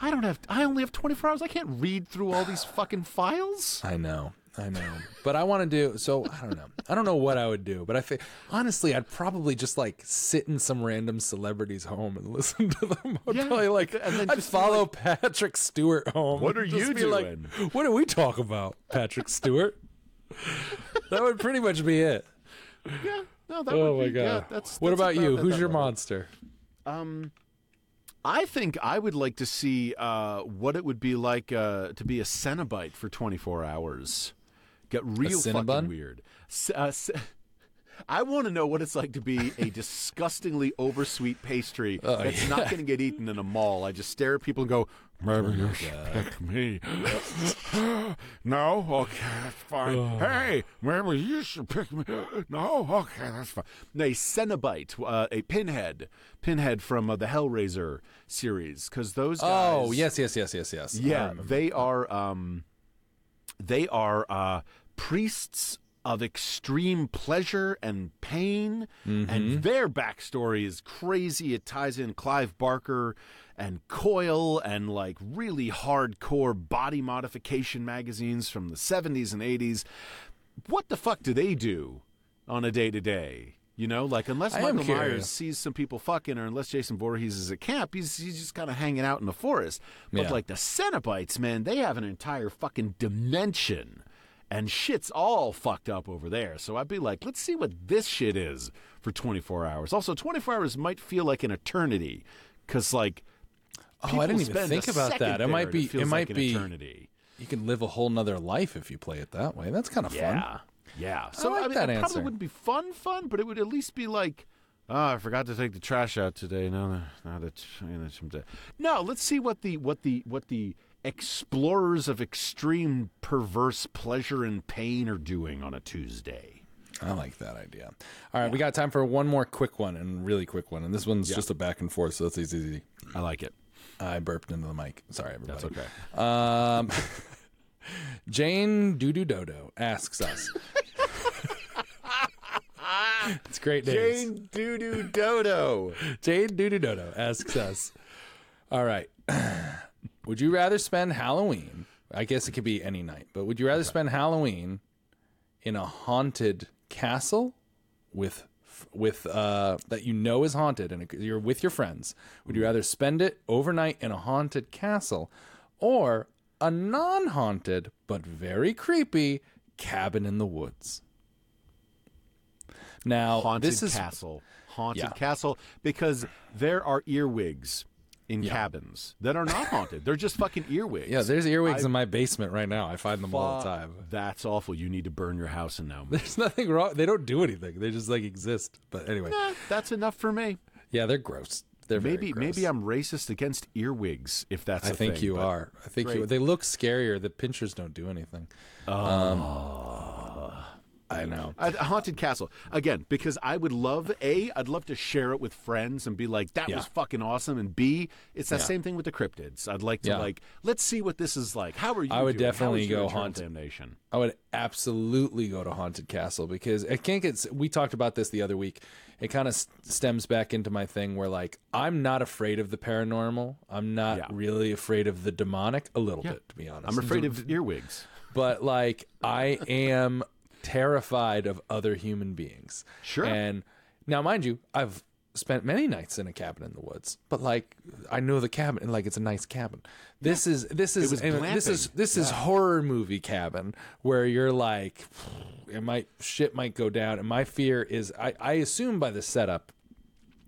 Speaker 2: I don't have, I only have 24 hours. I can't read through all these fucking files.
Speaker 3: I know. I know. But I want to do so I don't know. I don't know what I would do, but I think honestly I'd probably just like sit in some random celebrity's home and listen to them. I'd
Speaker 2: Yeah,
Speaker 3: probably like
Speaker 2: and then
Speaker 3: I'd
Speaker 2: just be
Speaker 3: follow Patrick Stewart home.
Speaker 2: What are you
Speaker 3: be like,
Speaker 2: doing?
Speaker 3: what do we talk about, Patrick Stewart? that would pretty much be it.
Speaker 2: Yeah, no, that
Speaker 3: Oh
Speaker 2: would
Speaker 3: my
Speaker 2: be,
Speaker 3: god.
Speaker 2: Yeah, that's,
Speaker 3: what
Speaker 2: that's
Speaker 3: about you? Who's your
Speaker 2: level.
Speaker 3: monster?
Speaker 2: Um, I think I would like to see uh, what it would be like uh, to be a Cenobite for 24 hours. Get real fucking weird. C- uh, c- I want to know what it's like to be a disgustingly oversweet pastry
Speaker 3: Oh,
Speaker 2: that's not going to get eaten in a mall. I just stare at people and go, "Maybe you should pick me." no, okay, that's fine. Hey, maybe you should pick me. No, okay, that's fine. A Cenobite, uh, a pinhead, pinhead from uh, the Hellraiser series, because those guys.
Speaker 3: Oh, yes, yes, yes, yes, yes.
Speaker 2: Yeah, they are um they are uh priests of extreme pleasure and pain
Speaker 3: Mm-hmm.
Speaker 2: and their backstory is crazy. It ties in Clive Barker and Coil and like really hardcore body modification magazines from the 70s and 80s. What the fuck do they do on a day to day? You know, like unless
Speaker 3: I
Speaker 2: Michael Myers sees some people fucking, or unless Jason Voorhees is at camp, he's he's just kind of hanging out in the forest. But
Speaker 3: Yeah.
Speaker 2: like the Cenobites, man, they have an entire fucking dimension, and shit's all fucked up over there. So I'd be like, let's see what this shit is for 24 hours. Also, 24 hours might feel like an eternity, because like,
Speaker 3: Oh, I didn't even think about that. It might be-
Speaker 2: feels
Speaker 3: it might
Speaker 2: like an
Speaker 3: be-
Speaker 2: eternity.
Speaker 3: you can live a whole nother life if you play it that way. That's kind of fun.
Speaker 2: Yeah. Yeah. So
Speaker 3: like
Speaker 2: I, mean,
Speaker 3: that
Speaker 2: it
Speaker 3: answer.
Speaker 2: probably wouldn't be fun, fun, but it would at least be like, oh, I forgot to take the trash out today. No, no, no, that's, you know, no. Let's see what the what the what the explorers of extreme perverse pleasure and pain are doing on a Tuesday.
Speaker 3: I like that idea. All right, we got time for one more quick one and really quick one, and this one's just a back and forth, so that's easy. easy.
Speaker 2: I like it.
Speaker 3: I burped into the mic. Sorry, everybody.
Speaker 2: That's okay.
Speaker 3: Um, Jane Doodoo Dodo asks us. it's great names.
Speaker 2: Jane Doodoo Dodo.
Speaker 3: Jane Doodoo Dodo asks us. All right. would you rather spend Halloween? I guess it could be any night, but would you rather spend Halloween in a haunted castle with with uh that you know is haunted and you're with your friends? Would you rather spend it overnight in a haunted castle or a non-haunted but very creepy cabin in the woods? Now,
Speaker 2: Haunted
Speaker 3: this is
Speaker 2: castle. Haunted
Speaker 3: Yeah.
Speaker 2: castle because there are earwigs in cabins that are not haunted. They're just fucking earwigs.
Speaker 3: Yeah, there's earwigs in my basement right now. I find them all the time.
Speaker 2: That's awful. You need to burn your house in now.
Speaker 3: There's nothing wrong. They don't do anything. They just like exist. But anyway,
Speaker 2: Nah, that's enough for me.
Speaker 3: yeah, they're gross. They're
Speaker 2: Maybe
Speaker 3: gross.
Speaker 2: maybe I'm racist against earwigs if that's
Speaker 3: I think
Speaker 2: thing,
Speaker 3: you are. I think you. They look scarier. The pinchers don't do anything. Um, I know.
Speaker 2: A haunted castle again because I would love a I'd love to share it with friends and be like that
Speaker 3: Yeah.
Speaker 2: was fucking awesome and B it's that
Speaker 3: Yeah.
Speaker 2: same thing with the cryptids I'd like to
Speaker 3: Yeah.
Speaker 2: like let's see what this is like how are you
Speaker 3: I would
Speaker 2: doing?
Speaker 3: Definitely go haunted.
Speaker 2: damnation
Speaker 3: I would absolutely go to haunted castle because it can't get. We talked about this the other week. It kind of stems back into my thing where like I'm not afraid of the paranormal. I'm not really afraid of the demonic. A little bit, to be honest.
Speaker 2: I'm afraid of earwigs
Speaker 3: but like I am terrified of other human beings.
Speaker 2: Sure.
Speaker 3: And now, mind you, I've spent many nights in a cabin in the woods, but like I know the cabin, and like it's a nice cabin. This is this is this is this is horror movie cabin where you're like, it might shit might go down, and my fear is I I assume by the setup.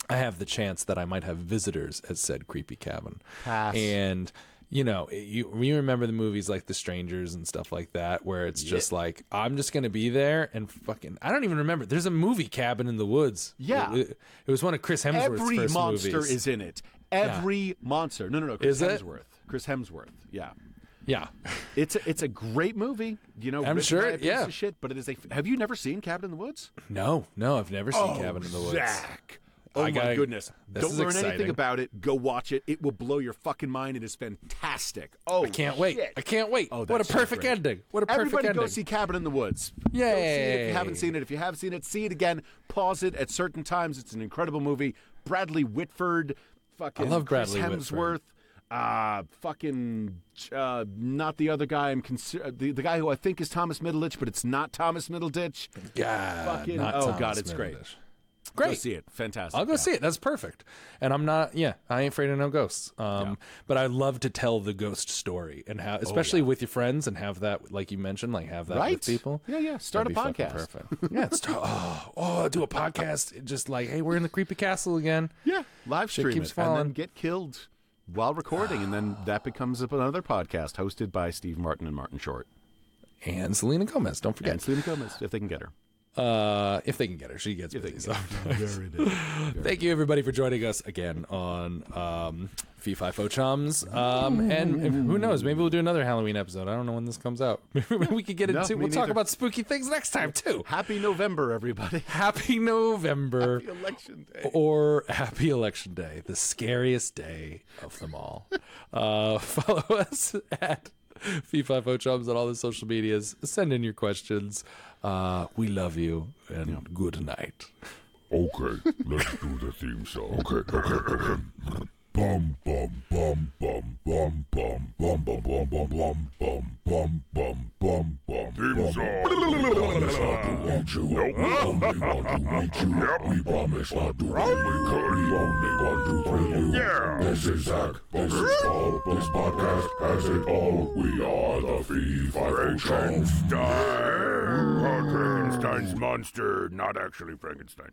Speaker 3: I have the chance that I might have visitors at said creepy cabin.
Speaker 2: Pass.
Speaker 3: And you know, you you remember the movies like The Strangers and stuff like that, where it's just like I'm just gonna be there and fucking. I don't even remember. There's a movie Cabin in the Woods.
Speaker 2: Yeah.
Speaker 3: it, it was one of Chris Hemsworth's
Speaker 2: Every
Speaker 3: first
Speaker 2: monster
Speaker 3: movies.
Speaker 2: is in it. Every monster. No, no, no. Chris
Speaker 3: Is it?
Speaker 2: Hemsworth. Chris Hemsworth. Yeah.
Speaker 3: yeah,
Speaker 2: It's a, it's a great movie. You know,
Speaker 3: I'm sure, yeah.
Speaker 2: of shit, but it is a. Have you never seen Cabin in the Woods?
Speaker 3: no, no, I've never seen oh, Cabin in the Woods.
Speaker 2: Zach. Oh
Speaker 3: I
Speaker 2: my
Speaker 3: gotta-
Speaker 2: goodness! Don't learn
Speaker 3: exciting.
Speaker 2: anything about it. Go watch it. It will blow your fucking mind. It is fantastic. Oh,
Speaker 3: I can't wait. I can't wait.
Speaker 2: Oh,
Speaker 3: what a perfect ending. What a perfect
Speaker 2: Everybody
Speaker 3: ending.
Speaker 2: go see Cabin in the Woods. It if you haven't seen it. If you have seen it, see it again. Pause it at certain times. It's an incredible movie. Bradley Whitford, fucking
Speaker 3: I love Bradley Chris
Speaker 2: Hemsworth. Uh, fucking, uh, not the other guy. I'm consi- the the guy who I think is Thomas Middleditch, but it's not Thomas Middleditch.
Speaker 3: God,
Speaker 2: Fucking- oh, God, it's great.
Speaker 3: Middleditch.
Speaker 2: Go
Speaker 3: Great.
Speaker 2: see it. Fantastic.
Speaker 3: I'll go
Speaker 2: Yeah.
Speaker 3: see it. That's perfect. And I'm not, yeah, I ain't afraid of no ghosts. Um, but I love to tell the ghost story and how, especially with your friends, and have that, like you mentioned, like have that
Speaker 2: Right?
Speaker 3: with people.
Speaker 2: Yeah, yeah. Start
Speaker 3: That'd
Speaker 2: a podcast.
Speaker 3: Perfect. Yeah, it's oh, oh, do a podcast. Just like, hey, we're in the creepy castle again.
Speaker 2: Yeah, live
Speaker 3: Shit
Speaker 2: stream
Speaker 3: keeps
Speaker 2: it and then get killed while recording, and then that becomes another podcast hosted by Steve Martin and Martin Short
Speaker 3: And Selena Gomez, don't forget.
Speaker 2: and Selena Gomez, if they can get her.
Speaker 3: Uh, if they can get her, she gets busy. So.
Speaker 2: Very big.
Speaker 3: Thank you everybody for joining us again on um, Fee Fi Fo Chums. Um, and who knows, maybe we'll do another Halloween episode. I don't know when this comes out. Maybe we could get
Speaker 2: No,
Speaker 3: into. We'll talk about spooky things next time too.
Speaker 2: Happy November, everybody.
Speaker 3: Happy November.
Speaker 2: Happy election day.
Speaker 3: or Happy Election Day, the scariest day of them all. Uh, follow us at Fee Fi Fo Chums on all the social medias. Send in your questions. Uh, we love you and good night.
Speaker 1: Okay, let's do the theme song. Okay, okay, okay. Bum bum bum bum bum bum bum bum bum bum bum bum bum bum bum bum. Song. Promise not to want you. We only want to meet you. We promise not to. We could. We only want to thrill you. Yeah. This is Zach. This is Paul. This podcast has it all. We are the Fee Frankenstein. Frankenstein's monster, not actually Frankenstein.